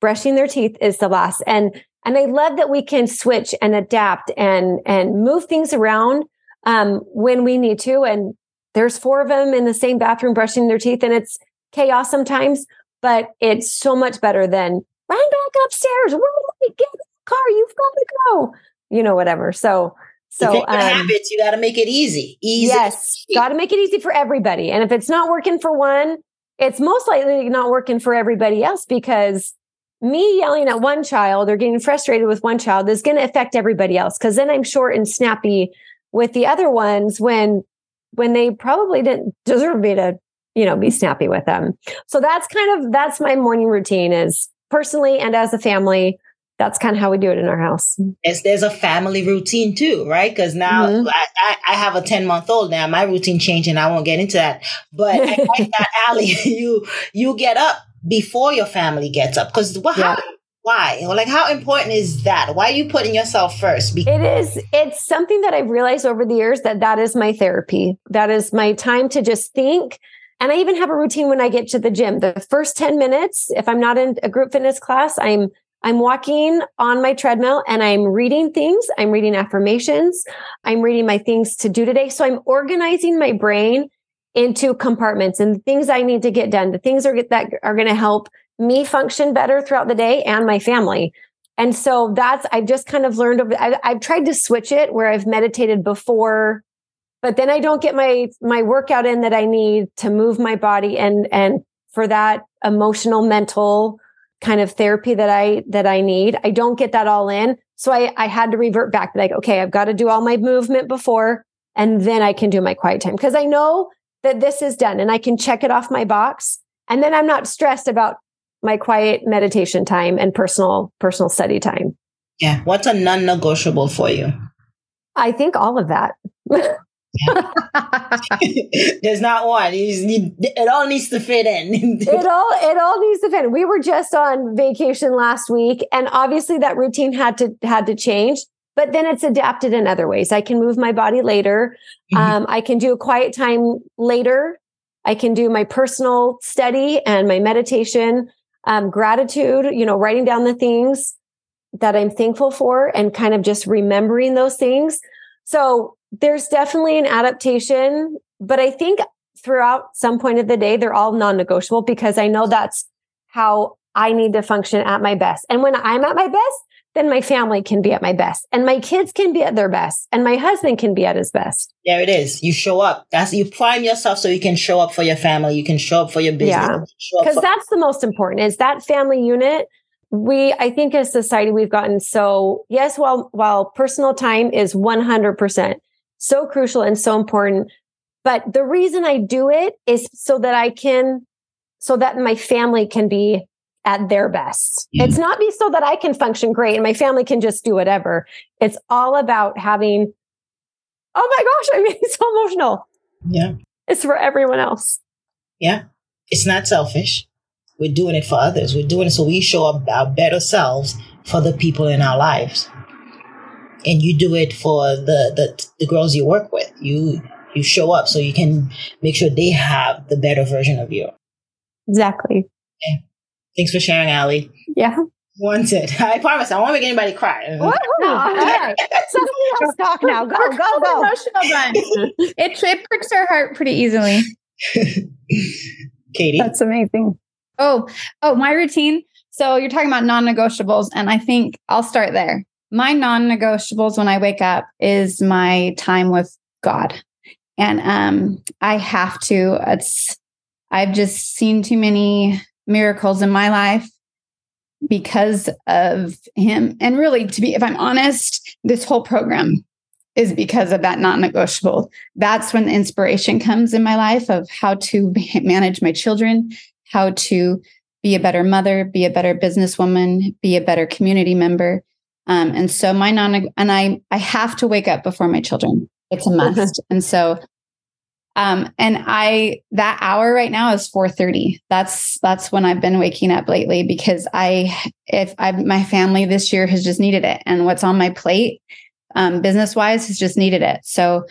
brushing their teeth is the last. And and I love that we can switch and adapt and and move things around um, when we need to. And there's four of them in the same bathroom brushing their teeth, and it's chaos sometimes, but it's so much better than run back upstairs. Where do get in the car? You've got to go. You know, whatever. So
So,
um,
habits, you got to make it easy. Easy.
Yes, got to make it easy for everybody. And if it's not working for one, it's most likely not working for everybody else because me yelling at one child or getting frustrated with one child is going to affect everybody else because then I'm short and snappy with the other ones when when they probably didn't deserve me to you know be snappy with them. So that's kind of that's my morning routine is personally and as a family that's kind of how we do it in our house.
There's, there's a family routine too, right? Because now
Mhm.
I, I, have a 10 month old now. My routine changing. I won't get into that. But I like that, Allie, you you get up before your family gets up. Because what?
Yeah.
How, why? Like, how important is that? Why are you putting yourself first?
It is. It's something that I've realized over the years that that is my therapy. That is my time to just think. And I even have a routine when I get to the gym. The first 10 minutes, if I'm not in a group fitness class, I'm I'm walking on my treadmill and I'm reading things. I'm reading affirmations. I'm reading my things to do today. So I'm organizing my brain into compartments and the things I need to get done, the things are, that are going to help me function better throughout the day and my family. And so that's, I've just kind of learned, over, I, I've tried to switch it where I've meditated before, but then I don't get my, my workout in that I need to move my body and, and for that emotional, mental kind of therapy that I, that I need. I don't get that all in. So I, I had to revert back, like, okay, I've got to do all my movement before, and then I can do my quiet time. Cause I know that this is done and I can check it off my box. And then I'm not stressed about my quiet meditation time and personal personal study time.
yeah. What's a non negotiable for you?
I think all of that.
There's not one. Need, it all needs to fit in.
it all it all needs to fit. In. We were just on vacation last week and obviously that routine had to had to change, but then it's adapted in other ways. I can move my body later.
Mhm.
Um, I can do a quiet time later. I can do my personal study and my meditation, um, gratitude, you know, writing down the things. that I'm thankful for and kind of just remembering those things. So there's definitely an adaptation, but I think throughout some point of the day, they're all non-negotiable because I know that's how I need to function at my best. And when I'm at my best, then my family can be at my best and my kids can be at their best and my husband can be at his best.
There it is. You show up. That's you prime yourself so you can show up for your family. You can show up for your business.
Yeah. Because for- that's the most important is that family unit. We, I think as society, we've gotten so, yes, while, while personal time is 100% so crucial and so important. But the reason I do it is so that I can, so that my family can be at their best. Mm-hmm. It's not be so that I can function great and my family can just do whatever. It's all about having, oh my gosh, I mean, it's so emotional.
Yeah.
It's for everyone else.
Yeah. It's not selfish. We're doing it for others. We're doing it so we show up our better selves for the people in our lives. And you do it for the, the, the girls you work with. You, you show up so you can make sure they have the better version of you.
Exactly.
Yeah. Thanks for sharing, Allie.
Yeah.
Wanted. I promise I won't make anybody cry.
What? No, right. Somebody else talk now. Go, go, go.
Emotional it, it pricks our heart pretty easily.
Katie.
That's amazing.
Oh, oh, my routine. So you're talking about non-negotiables, and I think I'll start there. My non-negotiables when I wake up is my time with God. And um, I have to, it's I've just seen too many miracles in my life because of him. And really, to be, if I'm honest, this whole program is because of that non negotiable. That's when the inspiration comes in my life of how to manage my children, how to be a better mother, be a better businesswoman, be a better community member. Um, and so my non and I I have to wake up before my children. It's a must. and so um, and I that hour right now is 4:30. That's that's when I've been waking up lately because I if I my family this year has just needed it, and what's on my plate, um, business wise, has just needed it. So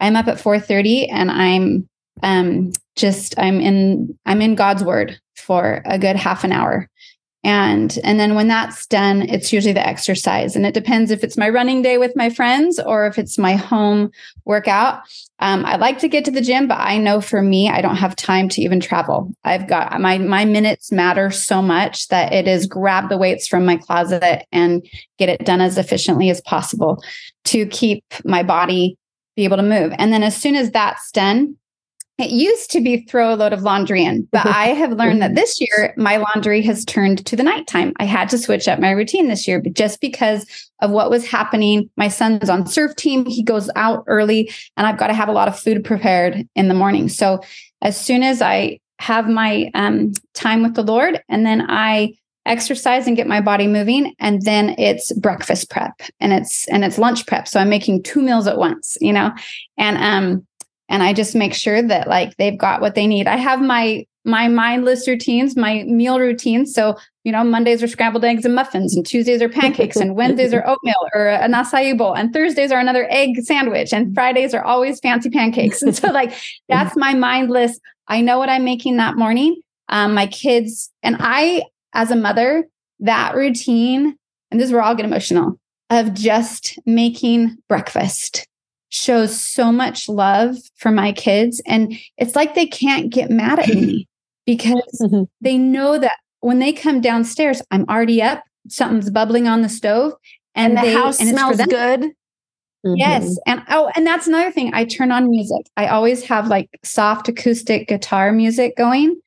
I'm up at 4:30, and I'm um just I'm in I'm in God's word for a good half an hour and and then when that's done it's usually the exercise. And it depends if it's my running day with my friends or if it's my home workout. Um, i like to get to the gym but i know for me i don't have time to even travel. I've got my my minutes matter so much that it is grab the weights from my closet and get it done as efficiently as possible to keep my body be able to move. And then as soon as that's done it used to be throw a load of laundry in, but I have learned that this year my laundry has turned to the nighttime. I had to switch up my routine this year, but just because of what was happening. My son's on surf team. He goes out early and I've got to have a lot of food prepared in the morning. So as soon as I have my um, time with the Lord and then I exercise and get my body moving and then it's breakfast prep and it's and it's lunch prep so i'm making two meals at once you know and um and I just make sure that like they've got what they need. I have my my mindless routines, my meal routines. So, you know, Mondays are scrambled eggs and muffins, and Tuesdays are pancakes, and Wednesdays are oatmeal or an acai bowl, and Thursdays are another egg sandwich, and Fridays are always fancy pancakes. And so, like, that's my mindless. I know what I'm making that morning. Um, my kids and I, as a mother, that routine, and this is where I'll get emotional, of just making breakfast shows so much love for my kids. And it's like they can't get mad at me because mm-hmm. they know that when they come downstairs, I'm already up, something's bubbling on the stove.
And, and the they, house and smells good.
Mm-hmm. Yes. And oh, and that's another thing. I turn on music. I always have like soft acoustic guitar music going.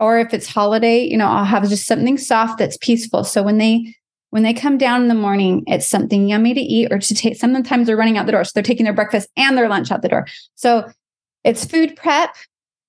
Or if it's holiday, you know, I'll have just something soft that's peaceful. So when they when they come down in the morning, it's something yummy to eat or to take. Sometimes they're running out the door. So they're taking their breakfast and their lunch out the door. So it's food prep.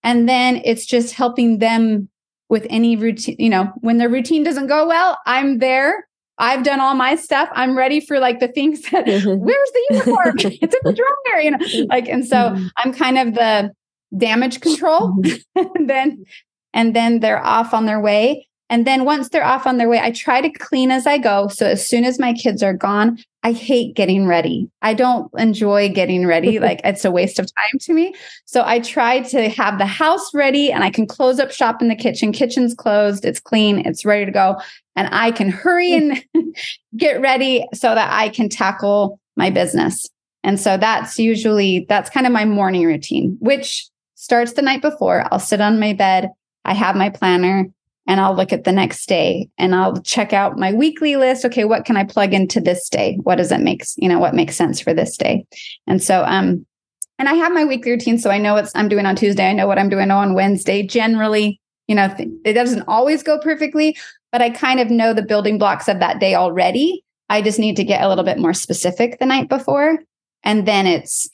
And then it's just helping them with any routine. You know, when their routine doesn't go well, I'm there. I've done all my stuff. I'm ready for like the things that mm-hmm. where's the uniform? it's in the dryer, you know. Like, and so mm-hmm. I'm kind of the damage control. Mm-hmm. and then and then they're off on their way. And then once they're off on their way, I try to clean as I go. So as soon as my kids are gone, I hate getting ready. I don't enjoy getting ready. like it's a waste of time to me. So I try to have the house ready and I can close up shop in the kitchen. Kitchen's closed, it's clean, it's ready to go. And I can hurry and get ready so that I can tackle my business. And so that's usually that's kind of my morning routine, which starts the night before. I'll sit on my bed, I have my planner, and I'll look at the next day and I'll check out my weekly list. Okay, what can I plug into this day? What does it make, you know, what makes sense for this day? And so um and I have my weekly routine so I know what I'm doing on Tuesday, I know what I'm doing on Wednesday. Generally, you know, it doesn't always go perfectly, but I kind of know the building blocks of that day already. I just need to get a little bit more specific the night before and then it's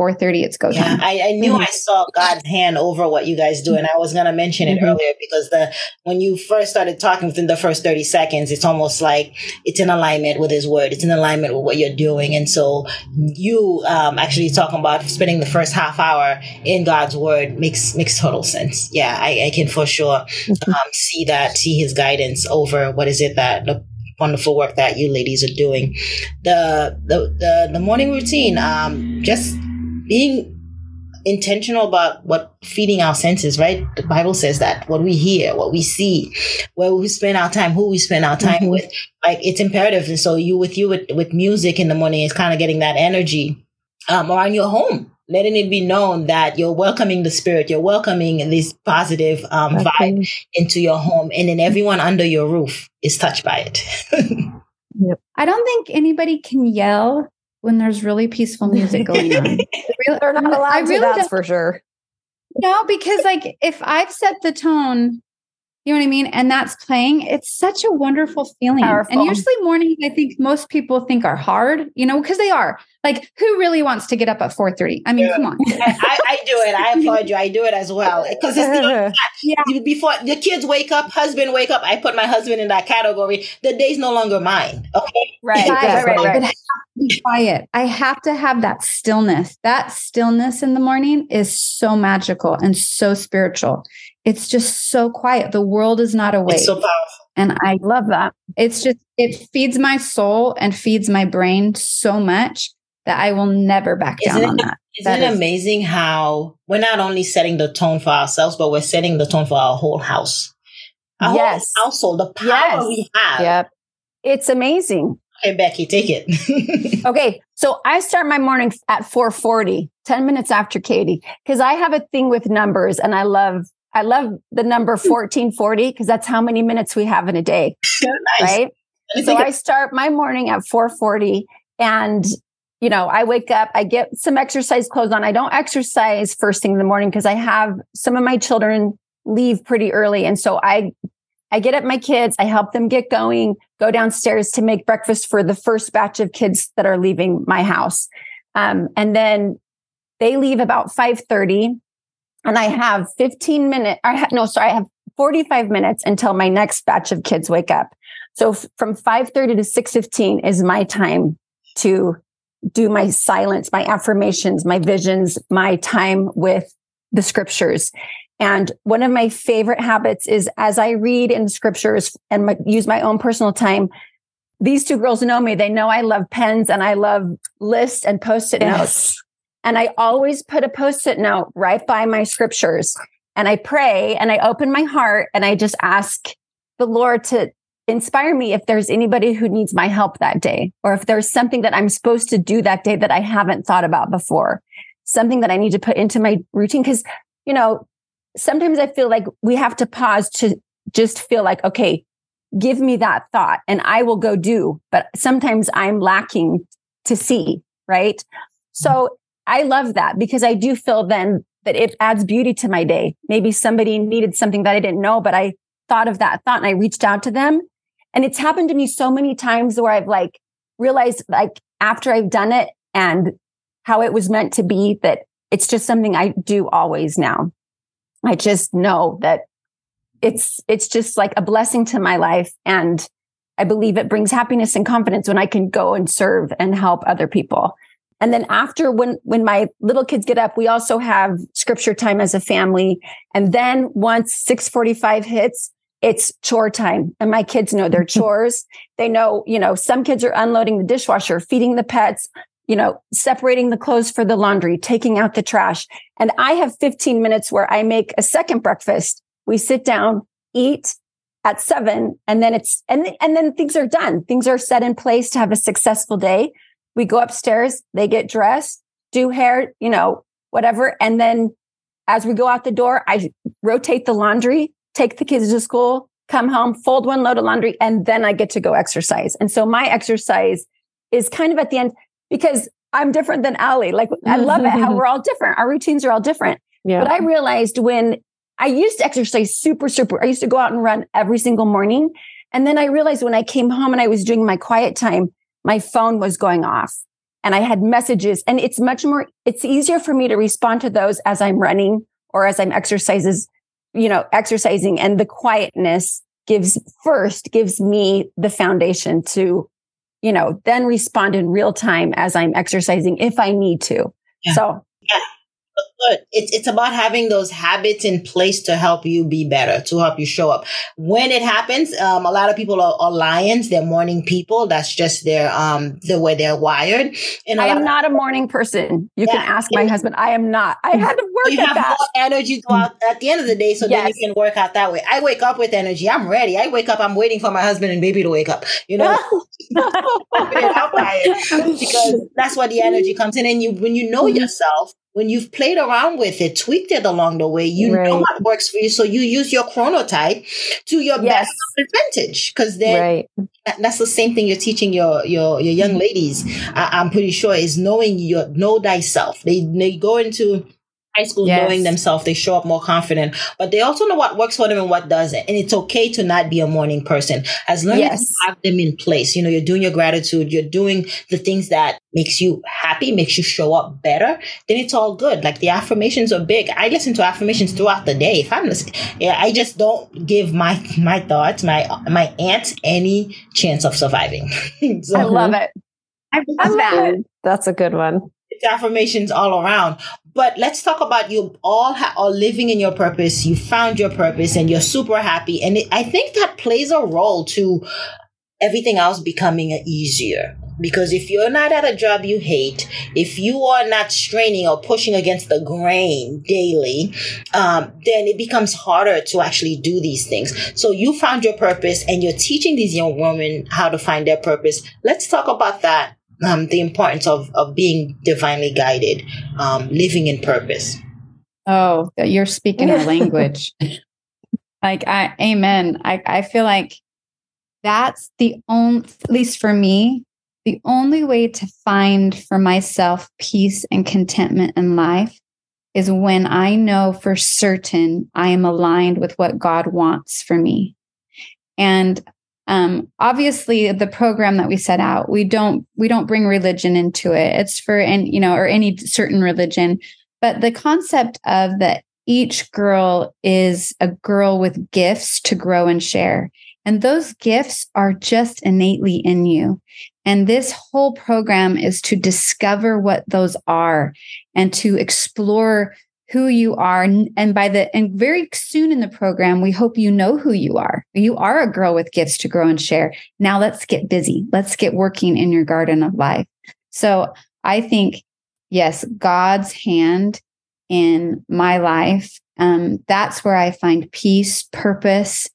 4.30 it's go
yeah,
time
I, I knew mm-hmm. I saw God's hand over what you guys do. And I was going to mention it mm-hmm. earlier because the when you first started talking within the first 30 seconds, it's almost like it's in alignment with his word. It's in alignment with what you're doing. And so you um, actually talking about spending the first half hour in God's word makes makes total sense. Yeah, I, I can for sure mm-hmm. um, see that, see his guidance over what is it that the wonderful work that you ladies are doing. The the the, the morning routine, um, just being intentional about what feeding our senses, right? The Bible says that what we hear, what we see, where we spend our time, who we spend our time mm-hmm. with, like it's imperative. And so you with you with, with music in the morning is kind of getting that energy um, around your home. Letting it be known that you're welcoming the spirit, you're welcoming this positive um, okay. vibe into your home, and then everyone under your roof is touched by it.
yep. I don't think anybody can yell when there's really peaceful music going on.
really, They're not allowed I really to, that's for sure.
No, because like if I've set the tone, you know what I mean? And that's playing, it's such a wonderful feeling. Powerful. And usually mornings, I think most people think are hard, you know, because they are. Like, who really wants to get up at 4:30? I mean, yeah. come on.
I, I, do it. I applaud you. I do it as well. Because it's the, yeah. before the kids wake up, husband wake up, I put my husband in that category. The day's no longer mine. Okay.
Right. right, right, right, right. Be quiet. I have to have that stillness. That stillness in the morning is so magical and so spiritual. It's just so quiet. The world is not awake.
It's so powerful.
And I love that. It's just, it feeds my soul and feeds my brain so much that I will never back isn't down
it,
on that.
Isn't
that
it is, amazing how we're not only setting the tone for ourselves, but we're setting the tone for our whole house? Our yes. whole household, the power yes. we have.
Yep. It's amazing.
Hey, Becky, take it.
okay. So I start my morning at 440, 10 minutes after Katie, because I have a thing with numbers and I love I love the number 1440 because that's how many minutes we have in a day. nice. Right. So I start my morning at 440 and you know, I wake up, I get some exercise clothes on. I don't exercise first thing in the morning because I have some of my children leave pretty early. And so I I get up my kids, I help them get going, go downstairs to make breakfast for the first batch of kids that are leaving my house. Um, and then they leave about 5:30 and I have 15 minutes. I ha- no, sorry, I have 45 minutes until my next batch of kids wake up. So f- from 5:30 to 6:15 is my time to do my silence, my affirmations, my visions, my time with the scriptures. And one of my favorite habits is as I read in scriptures and my, use my own personal time, these two girls know me. They know I love pens and I love lists and post-it yes. notes. And I always put a post-it note right by my scriptures and I pray and I open my heart and I just ask the Lord to inspire me if there's anybody who needs my help that day, or if there's something that I'm supposed to do that day that I haven't thought about before, something that I need to put into my routine. Cause, you know, sometimes I feel like we have to pause to just feel like, okay, give me that thought and I will go do. But sometimes I'm lacking to see, right? So I love that because I do feel then that it adds beauty to my day. Maybe somebody needed something that I didn't know, but I thought of that thought and I reached out to them. And it's happened to me so many times where I've like realized like after I've done it and how it was meant to be that it's just something I do always now. I just know that it's, it's just like a blessing to my life. And I believe it brings happiness and confidence when I can go and serve and help other people. And then after when, when my little kids get up, we also have scripture time as a family. And then once 645 hits, it's chore time. And my kids know their chores. They know, you know, some kids are unloading the dishwasher, feeding the pets, you know, separating the clothes for the laundry, taking out the trash. And I have 15 minutes where I make a second breakfast. We sit down, eat, at seven and then it's and and then things are done things are set in place to have a successful day we go upstairs they get dressed do hair you know whatever and then as we go out the door i rotate the laundry take the kids to school come home fold one load of laundry and then i get to go exercise and so my exercise is kind of at the end because i'm different than Allie like i love it how we're all different our routines are all different yeah. but i realized when I used to exercise super, super. I used to go out and run every single morning. And then I realized when I came home and I was doing my quiet time, my phone was going off and I had messages and it's much more, it's easier for me to respond to those as I'm running or as I'm exercises, you know, exercising and the quietness gives first gives me the foundation to, you know, then respond in real time as I'm exercising if I need to. Yeah. So
yeah good. It's it's about having those habits in place to help you be better, to help you show up. When it happens, um, a lot of people are, are lions. They're morning people. That's just their um the way they're wired.
And I am not a morning person. You yeah. can ask my husband. I am not. I had to work
you
at
have
that.
More energy throughout at the end of the day, so yes. then you can work out that way. I wake up with energy. I'm ready. I wake up. I'm waiting for my husband and baby to wake up. You know, because that's where the energy comes in. And you when you know mm-hmm. yourself when you've played around with it, tweaked it along the way, you right. know what works for you. So you use your chronotype to your yes. best advantage. Cause then right. that's the same thing you're teaching your, your, your young ladies. I, am pretty sure is knowing your, know thyself. They, they go into, high school yes. knowing themselves they show up more confident. But they also know what works for them and what doesn't. And it's okay to not be a morning person. As long yes. as you have them in place you know you're doing your gratitude you're doing the things that makes you happy makes you show up better then it's all good. Like the affirmations are big. I listen to affirmations throughout the day. If i'm listening yeah i just don't give my my thoughts my my aunt any chance of surviving.
So, i love it.
I love that. that's a good one.
It's affirmations all around but let's talk about you all ha- are living in your purpose. You found your purpose and you're super happy. And it, I think that plays a role to everything else becoming easier. Because if you're not at a job you hate, if you are not straining or pushing against the grain daily, um, then it becomes harder to actually do these things. So you found your purpose and you're teaching these young women how to find their purpose. Let's talk about that um, the importance of, of being divinely guided, um, living in purpose.
Oh, you're speaking our language. like I, amen. I, I feel like that's the only, at least for me, the only way to find for myself peace and contentment in life is when I know for certain I am aligned with what God wants for me. And um, obviously the program that we set out we don't we don't bring religion into it. It's for and you know or any certain religion. But the concept of that each girl is a girl with gifts to grow and share. And those gifts are just innately in you. And this whole program is to discover what those are and to explore who you are. And by the and very soon in the program we hope you know who you are. You are a girl with gifts to grow and share. Now let's get busy. Let's get working in your garden of life. So i think yes god's hand in my life um, that's where i find peace purpose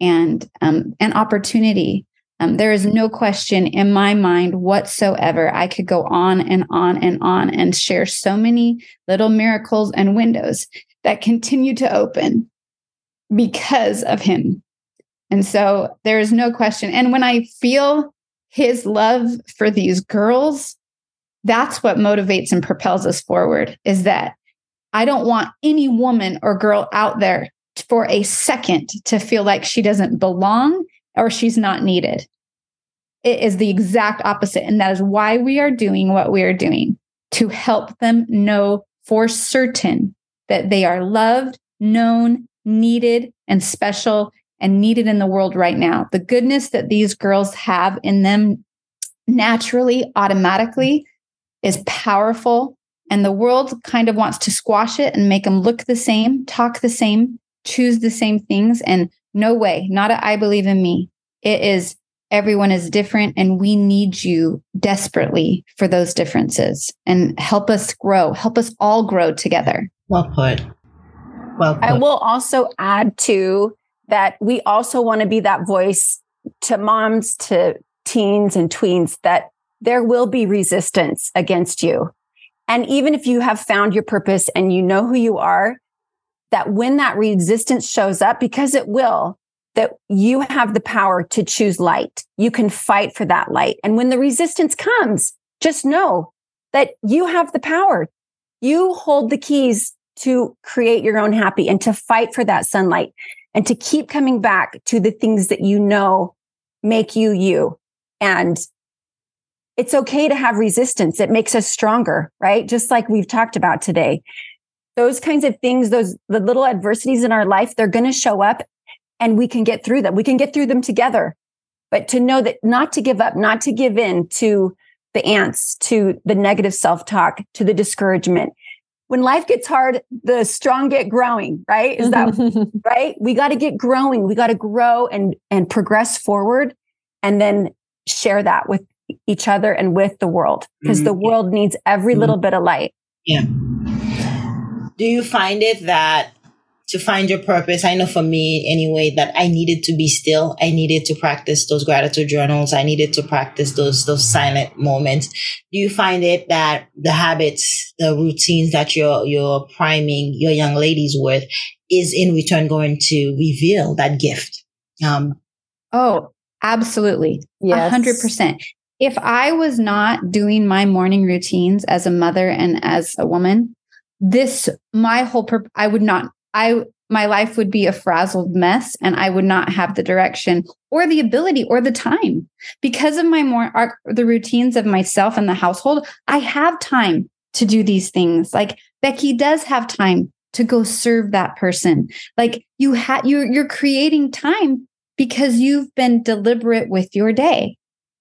and um, and opportunity um, there is no question in my mind whatsoever. I could go on and on and on and share so many little miracles and windows that continue to open because of him. And so there is no question. And when I feel his love for these girls, that's what motivates and propels us forward is that I don't want any woman or girl out there for a second to feel like she doesn't belong or she's not needed. It is the exact opposite. And that is why we are doing what we are doing to help them know for certain that they are loved, known, needed, and special and needed in the world right now. The goodness that these girls have in them naturally, automatically is powerful. And the world kind of wants to squash it and make them look the same, talk the same, choose the same things. And no way, not a I believe in me. It is everyone is different and we need you desperately for those differences and help us grow, help us all grow together.
Well put. Well put.
I will also add to that we also want to be that voice to moms, to teens and tweens that there will be resistance against you. And even if you have found your purpose and you know who you are, that when that resistance shows up, because it will, that you have the power to choose light. You can fight for that light. And when the resistance comes, just know that you have the power. You hold the keys to create your own happy and to fight for that sunlight and to keep coming back to the things that you know make you you. And it's okay to have resistance. It makes us stronger, right? Just like we've talked about today. Those kinds of things, those the little adversities in our life, they're going to show up and we can get through them. We can get through them together. But to know that not to give up, not to give in to the ants, to the negative self-talk, to the discouragement. When life gets hard, the strong get growing, right? Is that right? We got to get growing. We got to grow and and progress forward and then share that with each other and with the world because mm-hmm. the world needs every mm-hmm. little bit of light.
Yeah. Do you find it that to find your purpose, I know for me anyway that I needed to be still. I needed to practice those gratitude journals. I needed to practice those those silent moments. Do you find it that the habits, the routines that you're you're priming your young ladies with is in return going to reveal that gift? Um,
oh, absolutely. Yes. 100% if I was not doing my morning routines as a mother and as a woman, this my whole purpose I would not I my life would be a frazzled mess and I would not have the direction or the ability or the time because of my more the routines of myself and the household. I have time to do these things. Like Becky does have time to go serve that person. Like you had you you're creating time because you've been deliberate with your day.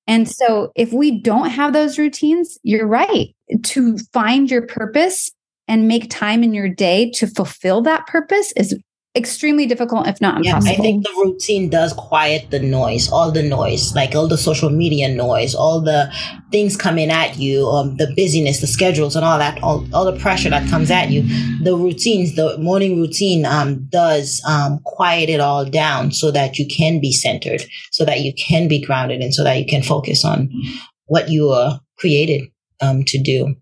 And so if we don't have those routines, you're right. To find your purpose and make time in your day to fulfill that purpose is extremely difficult, if not impossible.
Yeah, I think the routine does quiet the noise, all the noise, like all the social media noise, all the things coming at you, um, the busyness, the schedules, and all that, all, all the pressure that comes at you. The routines, the morning routine, um, does um, quiet it all down so that you can be centered, so that you can be grounded, and so that you can focus on what you are created um, to do.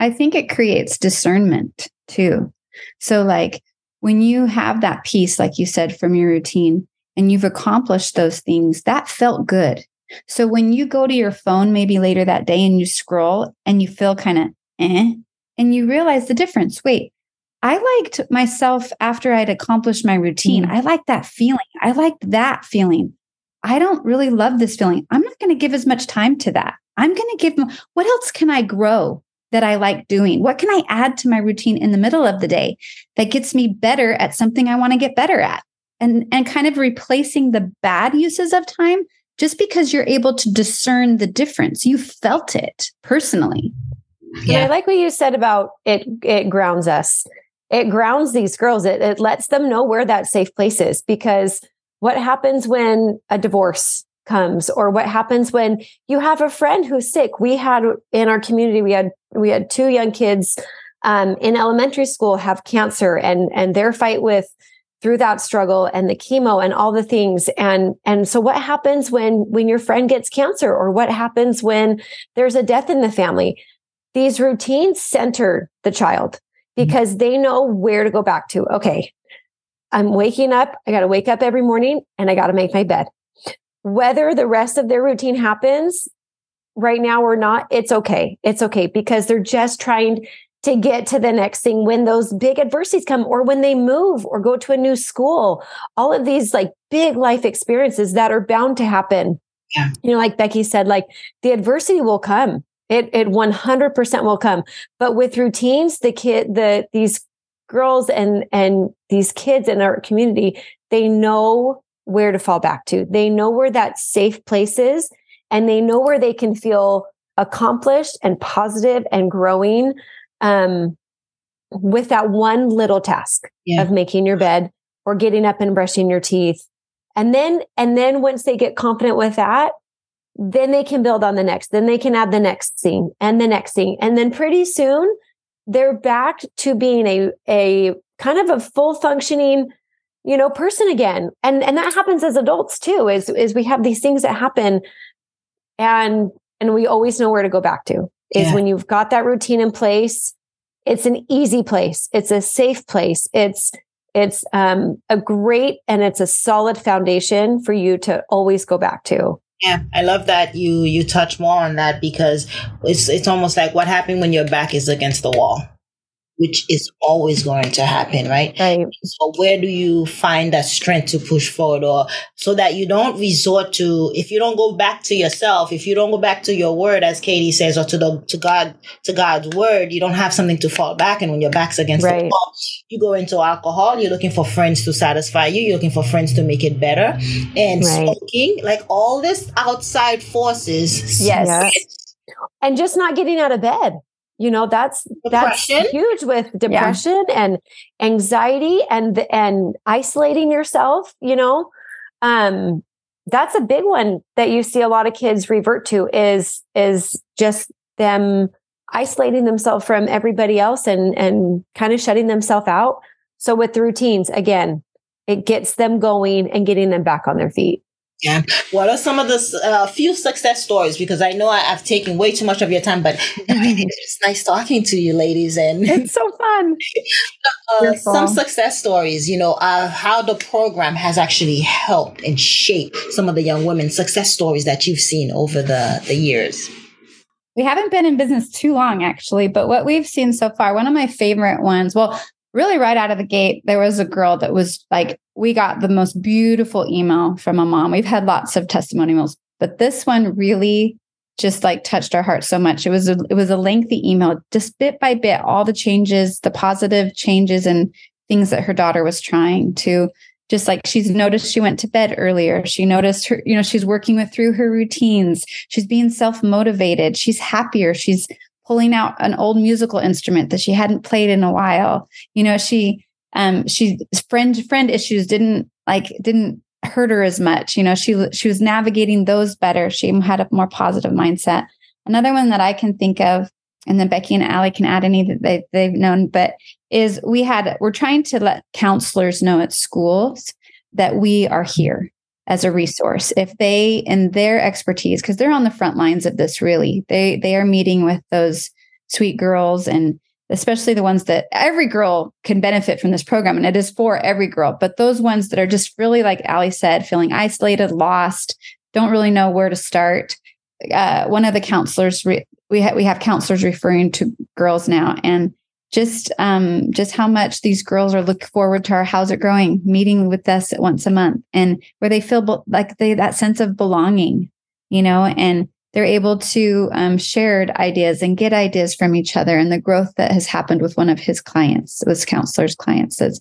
I think it creates discernment too. So, like when you have that peace, like you said, from your routine and you've accomplished those things, that felt good. So when you go to your phone maybe later that day and you scroll and you feel kind of eh, and you realize the difference. Wait, I liked myself after I'd accomplished my routine. Mm. I liked that feeling. I liked that feeling. I don't really love this feeling. I'm not going to give as much time to that. I'm going to give what else can I grow? That I like doing? What can I add to my routine in the middle of the day that gets me better at something I want to get better at? And, and kind of replacing the bad uses of time just because you're able to discern the difference. You felt it personally.
Yeah. I like what you said about it, it grounds us. It grounds these girls. It, it lets them know where that safe place is because what happens when a divorce comes or what happens when you have a friend who's sick. We had in our community we had we had two young kids um, in elementary school have cancer and and their fight with through that struggle and the chemo and all the things. And and so what happens when when your friend gets cancer or what happens when there's a death in the family? These routines center the child mm-hmm. because they know where to go back to. Okay i'm waking up. I got to wake up every morning and i got to make my bed whether the rest of their routine happens right now or not, it's okay. It's okay because they're just trying to get to the next thing when those big adversities come or when they move or go to a new school. All of these like big life experiences that are bound to happen. Yeah. You know, like Becky said, like the adversity will come. It it 100% will come. But with routines, the kid the these girls and and these kids in our community, they know where to fall back to. They know where that safe place is and they know where they can feel accomplished and positive and growing um, with that one little task yeah. of making your bed or getting up and brushing your teeth. And then, and then once they get confident with that, then they can build on the next. Then they can add the next thing and the next thing. And then pretty soon they're back to being a, a kind of a full functioning you know, person again. And and that happens as adults too, is is we have these things that happen and and we always know where to go back to. Is yeah. when you've got that routine in place, it's an easy place. It's a safe place. It's it's um, a great and it's a solid foundation for you to always go back to.
Yeah, I love that you you touch more on that because it's it's almost like what happened when your back is against the wall which is always going to happen, right?
Right.
So where do you find that strength to push forward or so that you don't resort to if you don't go back to yourself, if you don't go back to your word as Katie says or to the to God to God's word, you don't have something to fall back and when your back's against right. the wall, you go into alcohol, you're looking for friends to satisfy you, you're looking for friends to make it better. And right. smoking, like all this outside forces.
Yes. And just not getting out of bed you know that's depression. that's huge with depression yeah. and anxiety and and isolating yourself you know um that's a big one that you see a lot of kids revert to is is just them isolating themselves from everybody else and and kind of shutting themselves out so with the routines again it gets them going and getting them back on their feet
yeah. What are some of the uh, few success stories? Because I know I, have taken way too much of your time, but it's nice talking to you, ladies. And
it's so fun.
uh, some success stories, you know, uh, how the program has actually helped and shaped some of the young women success stories that you've seen over the, the years.
We haven't been in business too long, actually, but what we've seen so far, one of my favorite ones, well, really right out of the gate, there was a girl that was like, we got the most beautiful email from a mom. We've had lots of testimonials, but this one really just like touched our heart so much. It was a, it was a lengthy email, just bit by bit, all the changes, the positive changes and things that her daughter was trying to just like she's noticed she went to bed earlier. She noticed her, you know, she's working with through her routines. She's being self motivated. She's happier. She's pulling out an old musical instrument that she hadn't played in a while. You know, she um she friend friend issues didn't like didn't hurt her as much. You know, she she was navigating those better. She had a more positive mindset. Another one that I can think of, and then Becky and Allie can add any that they, they've known, but is we had we're trying to let counselors know at schools that we are here as a resource. If they in their expertise because they're on the front lines of this really they they are meeting with those sweet girls and especially the ones that every girl can benefit from this program and it is for every girl but those ones that are just really like Allie said feeling isolated lost don't really know where to start. Uh, one of the counselors re- we, ha- we have counselors referring to girls now and just um, just how much these girls are looking forward to our how's it growing meeting with us once a month and where they feel be- like they that sense of belonging you know and they're able to um, shared ideas and get ideas from each other and the growth that has happened with one of his clients was counselor's clients says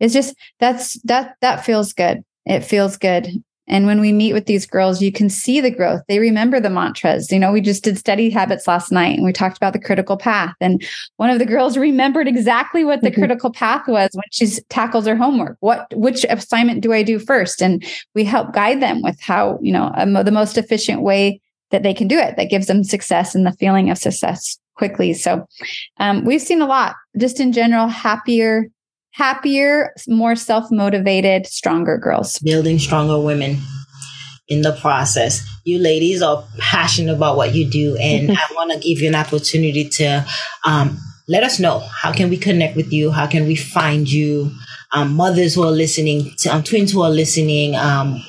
it's just that's that that feels good. It feels good and when we meet with these girls, you can see the growth. They remember the mantras. You know, we just did study habits last night and we talked about the critical path. And one of the girls remembered exactly what the mm-hmm. critical path was when she tackles her homework. What, which assignment do I do first? And we help guide them with how, you know, um, the most efficient way that they can do it that gives them success and the feeling of success quickly. So um, we've seen a lot just in general, happier happier, more self motivated, stronger girls.
Building stronger women in the process. You ladies are passionate about what you do, and I want to give you an opportunity to um, let us know how can we connect with you, how can we find you. Um, mothers who are listening, to, um, tweens who are listening, um,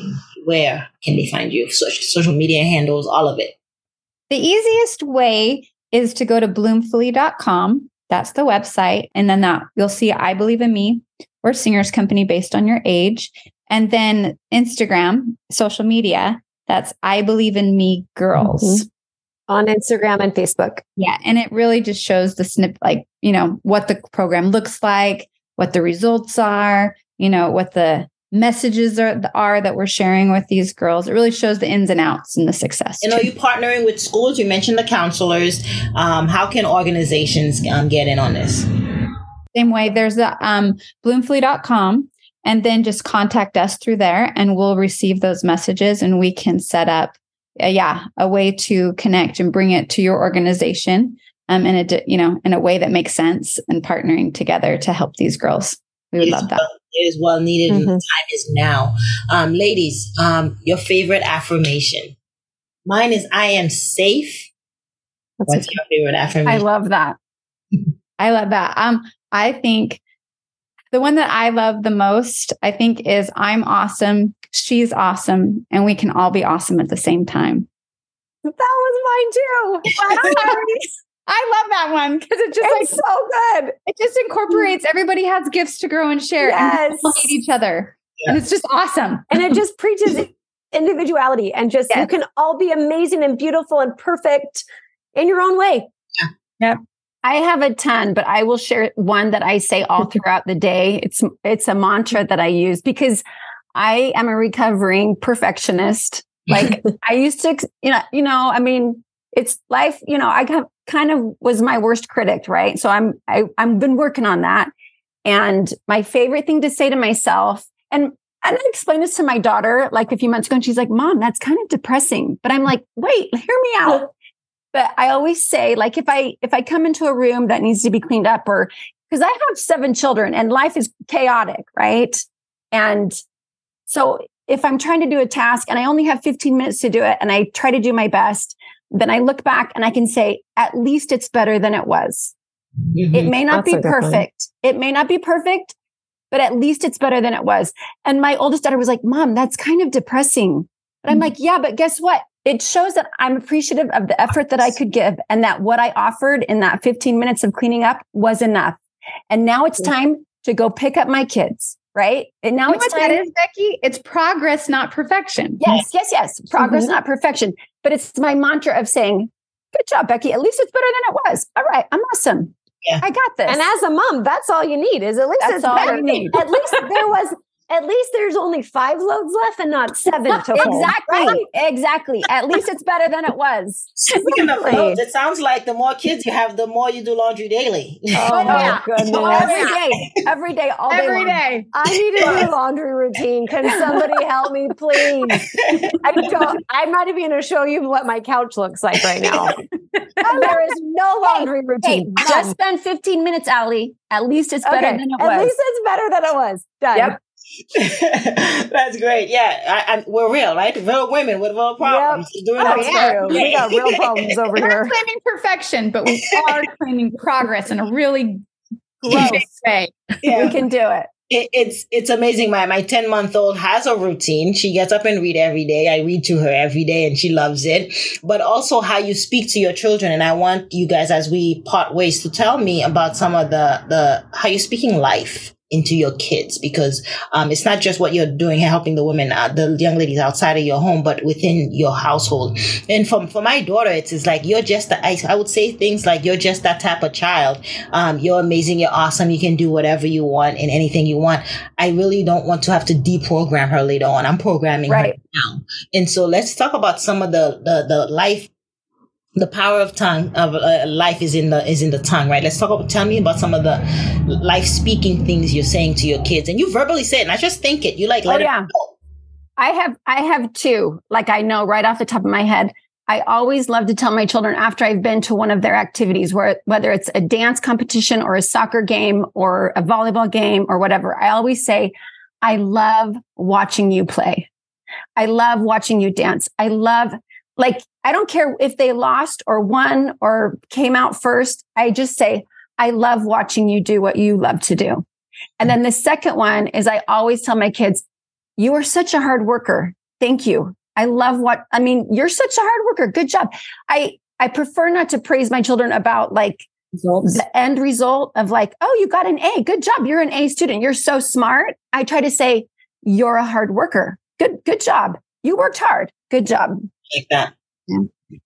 where can they find you? Social, social media handles, all of it.
The easiest way is to go to bloomfully.com that's the website. And then that you'll see I Believe in Me or Singers Company based on your age. And then Instagram, social media, that's I Believe in Me Girls. Mm-hmm.
On Instagram and Facebook.
Yeah. And it really just shows the snip, like, you know, what the program looks like, what the results are, you know, what the messages are, are that we're sharing with these girls. It really shows the ins and outs and the success.
And are you partnering with schools? You mentioned the counselors. Um, how can organizations um, get in on this?
Same way, there's the um, and then just contact us through there and we'll receive those messages and we can set up uh, yeah a way to connect and bring it to your organization um, in a you know in a way that makes sense and partnering together to help these girls we would love that
It is well needed. Mm-hmm. The time is now. Um, ladies, um, your favorite affirmation. Mine is I am safe. That's What's your favorite affirmation?
I love that. I love that. Um, I think the one that I love the most, I think, is I'm awesome, she's awesome, and we can all be awesome at the same time.
That was mine too.
I love that one because it just
it's like so good.
It just incorporates everybody has gifts to grow and share yes. and hate each other. Yeah. And it's just awesome.
And it just preaches individuality and just yes. you can all be amazing and beautiful and perfect in your own way.
Yeah. Yep.
I have a ton, but I will share one that I say all throughout the day. It's it's a mantra that I use because I am a recovering perfectionist. Like I used to, you know, you know, I mean, it's life, you know, I kind of was my worst critic, right? So I'm I I've been working on that. And my favorite thing to say to myself, and and I explained this to my daughter like a few months ago, and she's like, Mom, that's kind of depressing. But I'm like, wait, hear me out but i always say like if i if i come into a room that needs to be cleaned up or because i have seven children and life is chaotic right and so if i'm trying to do a task and i only have 15 minutes to do it and i try to do my best then i look back and i can say at least it's better than it was. Mm-hmm. it may not That's be perfect. It may not be perfect but at least it's better than it was. And my oldest daughter was like mom that's kind of depressing. But i'm mm-hmm. like yeah but guess what? It shows that I'm appreciative of the effort that I could give and that what I offered in that 15 minutes of cleaning up was enough. And now it's time to go pick up my kids, right? And now
you
it's
time. That is, Becky. It's progress, not perfection.
Yes, yes, yes. Progress, mm-hmm. not perfection. But it's my mantra of saying, good job, Becky. At least it's better than it was. All right. I'm awesome. Yeah. I got this.
And as a mom, that's all you need is at least that's all better. you need. At least there was at least there's only five loads left and not seven to
fold. Exactly. Right? Exactly. At least it's better than it was.
Speaking of loads, it sounds like the more kids you have, the more you do laundry daily.
Oh, oh my yeah. goodness. Oh, Every day. Every day. All day.
Every day.
I need a new laundry routine. Can somebody help me, please? I don't, I'm not even going to show you what my couch looks like right now. there is no laundry hey, routine.
Hey, just spend 15 minutes, Allie. At least it's better okay. than it was.
At least it's better than it was. Done. Yep.
That's great. Yeah, I, I, we're real, right? Real women with real problems.
Yep. Doing oh, yeah. We got real problems over
we're
here.
We're claiming perfection, but we are claiming progress in a really gross way.
Yeah. We can do it.
it. It's it's amazing. My my ten month old has a routine. She gets up and read every day. I read to her every day, and she loves it. But also how you speak to your children. And I want you guys, as we part ways, to tell me about some of the the how you're speaking life into your kids because um, it's not just what you're doing helping the women uh, the young ladies outside of your home but within your household. And for, for my daughter it's, it's like you're just the, I, I would say things like you're just that type of child. Um, you're amazing you're awesome you can do whatever you want and anything you want. I really don't want to have to deprogram her later on. I'm programming right. her now. And so let's talk about some of the the, the life the power of tongue of uh, life is in the is in the tongue right? Let's talk about tell me about some of the life speaking things you're saying to your kids. And you verbally say it not just think it. You like let oh, yeah.
i have i have two like i know right off the top of my head. I always love to tell my children after i've been to one of their activities where whether it's a dance competition or a soccer game or a volleyball game or whatever i always say i love watching you play. I love watching you dance. I love like, I don't care if they lost or won or came out first. I just say, I love watching you do what you love to do. And then the second one is I always tell my kids, you are such a hard worker. Thank you. I love what, I mean, you're such a hard worker. Good job. I, I prefer not to praise my children about like Results. the end result of like, oh, you got an A. Good job. You're an A student. You're so smart. I try to say, you're a hard worker. Good, good job. You worked hard. Good job
like that.
Yeah.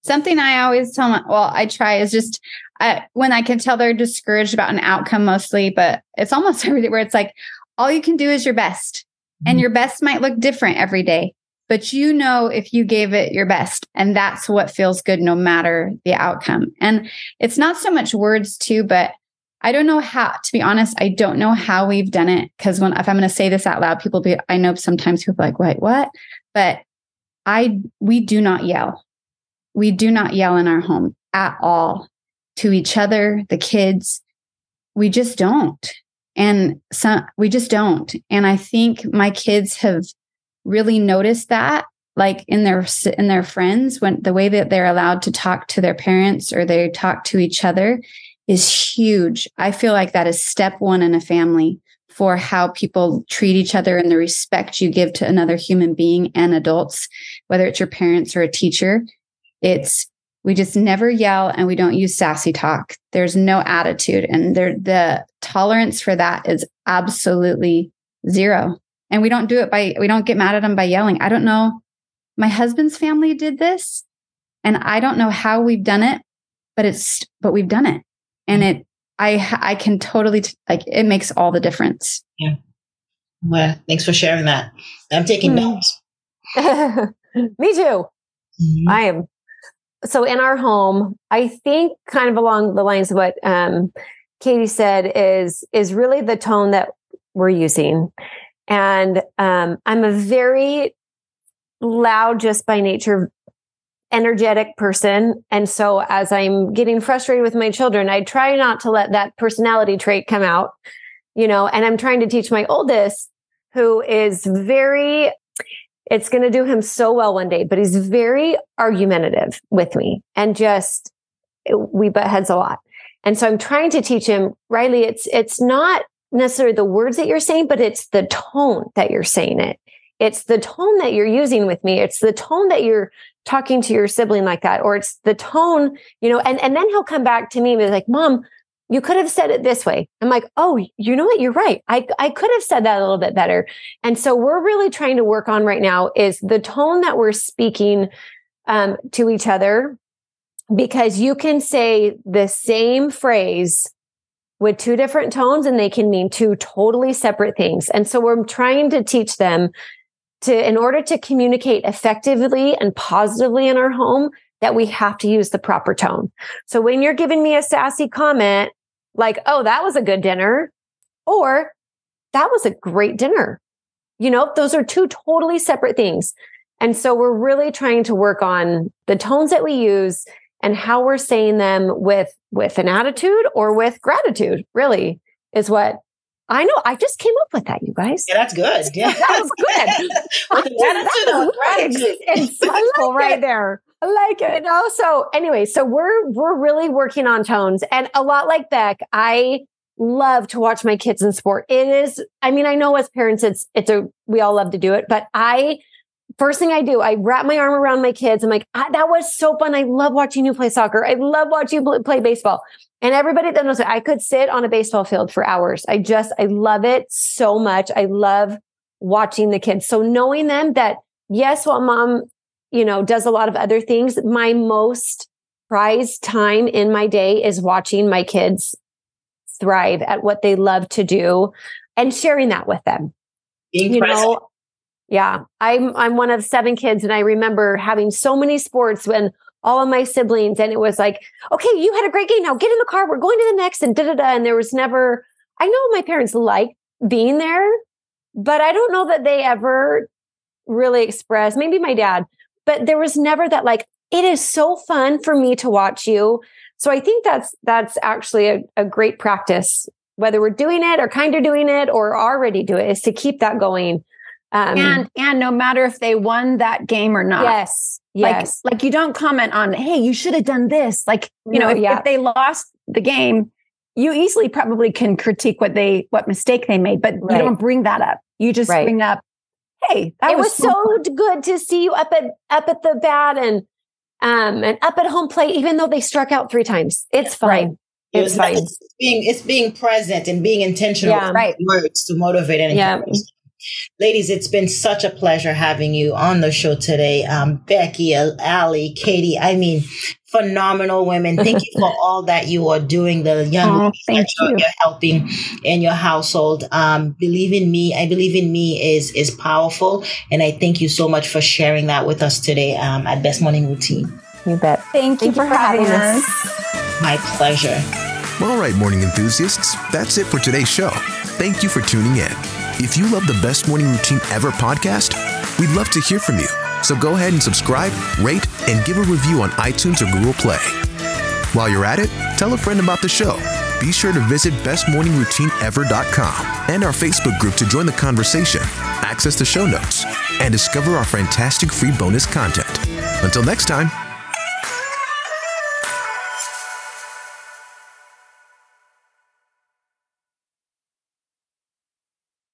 Something I always tell my, well, I try is just I, when I can tell they're discouraged about an outcome mostly, but it's almost everything where it's like, all you can do is your best. And mm-hmm. your best might look different every day, but you know if you gave it your best. And that's what feels good no matter the outcome. And it's not so much words too, but I don't know how, to be honest, I don't know how we've done it. Cause when, if I'm going to say this out loud, people be, I know sometimes people be like, wait, what? But I we do not yell. We do not yell in our home at all to each other, the kids. We just don't. And some we just don't. And I think my kids have really noticed that like in their in their friends when the way that they're allowed to talk to their parents or they talk to each other is huge. I feel like that is step 1 in a family for how people treat each other and the respect you give to another human being and adults, whether it's your parents or a teacher. It's we just never yell and we don't use sassy talk. There's no attitude and there the tolerance for that is absolutely zero. And we don't do it by we don't get mad at them by yelling. I don't know. My husband's family did this and I don't know how we've done it, but it's but we've done it. And it I I can totally t- like it makes all the difference.
Yeah. Well, thanks for sharing that. I'm taking mm. notes.
Me too. Mm-hmm. I am. So in our home, I think kind of along the lines of what um, Katie said is is really the tone that we're using, and um, I'm a very loud just by nature energetic person. And so as I'm getting frustrated with my children, I try not to let that personality trait come out, you know, and I'm trying to teach my oldest who is very it's going to do him so well one day, but he's very argumentative with me and just we butt heads a lot. And so I'm trying to teach him, Riley, it's it's not necessarily the words that you're saying, but it's the tone that you're saying it. It's the tone that you're using with me. It's the tone that you're talking to your sibling like that or it's the tone you know and and then he'll come back to me and be like mom you could have said it this way. I'm like oh you know what? You're right. I i could have said that a little bit better. And so we're really trying to work on right now is the tone that we're speaking um, to each other because you can say the same phrase with two different tones and they can mean two totally separate things. And so we're trying to teach them to in order to communicate effectively and positively in our home that we have to use the proper tone. So when you're giving me a sassy comment like, "Oh, that was a good dinner," or "That was a great dinner." You know, those are two totally separate things. And so we're really trying to work on the tones that we use and how we're saying them with with an attitude or with gratitude really is what I know. I just came up with that, you guys.
Yeah, that's good. Yeah,
that was good. With gratitude, insightful right there. I like it. And also, anyway, so we're we're really working on tones, and a lot like Beck, I love to watch my kids in sport. It is. I mean, I know as parents, it's it's a we all love to do it, but I first thing I do, I wrap my arm around my kids. I'm like, ah, that was so fun. I love watching you play soccer. I love watching you play baseball. And everybody that knows I could sit on a baseball field for hours. I just, I love it so much. I love watching the kids. So knowing them that, yes, while mom, you know, does a lot of other things, my most prized time in my day is watching my kids thrive at what they love to do and sharing that with them.
Being you present. know,
yeah, I'm I'm one of seven kids, and I remember having so many sports when all of my siblings, and it was like, okay, you had a great game. Now get in the car. We're going to the next, and da da da. And there was never. I know my parents liked being there, but I don't know that they ever really expressed. Maybe my dad, but there was never that like. It is so fun for me to watch you. So I think that's that's actually a, a great practice, whether we're doing it or kind of doing it or already do it, is to keep that going.
Um, and and no matter if they won that game or not.
Yes. Yes.
Like, like you don't comment on, hey, you should have done this. Like, you no, know, if, yeah. if they lost the game, you easily probably can critique what they what mistake they made, but right. you don't bring that up. You just right. bring up, hey,
it was, was so fun. good to see you up at up at the bat and um and up at home plate, even though they struck out three times. It's fine. Right. It's, fine.
It's being it's being present and being intentional
yeah, right.
words to motivate and
yeah.
Ladies, it's been such a pleasure having you on the show today. Um, Becky, Allie, Katie, I mean, phenomenal women. Thank you for all that you are doing, the young
oh, thank
you. you're helping in your household. Um, believe in me. I believe in me is, is powerful. And I thank you so much for sharing that with us today um, at Best Morning Routine.
You bet.
Thank, thank you, for, for having us. us.
My pleasure.
All right, morning enthusiasts, that's it for today's show. Thank you for tuning in. If you love the Best Morning Routine Ever podcast, we'd love to hear from you. So go ahead and subscribe, rate, and give a review on iTunes or Google Play. While you're at it, tell a friend about the show. be sure to visit bestmorningroutineever.com and our Facebook group to join the conversation, access the show notes, and discover our fantastic free bonus content. Until next time,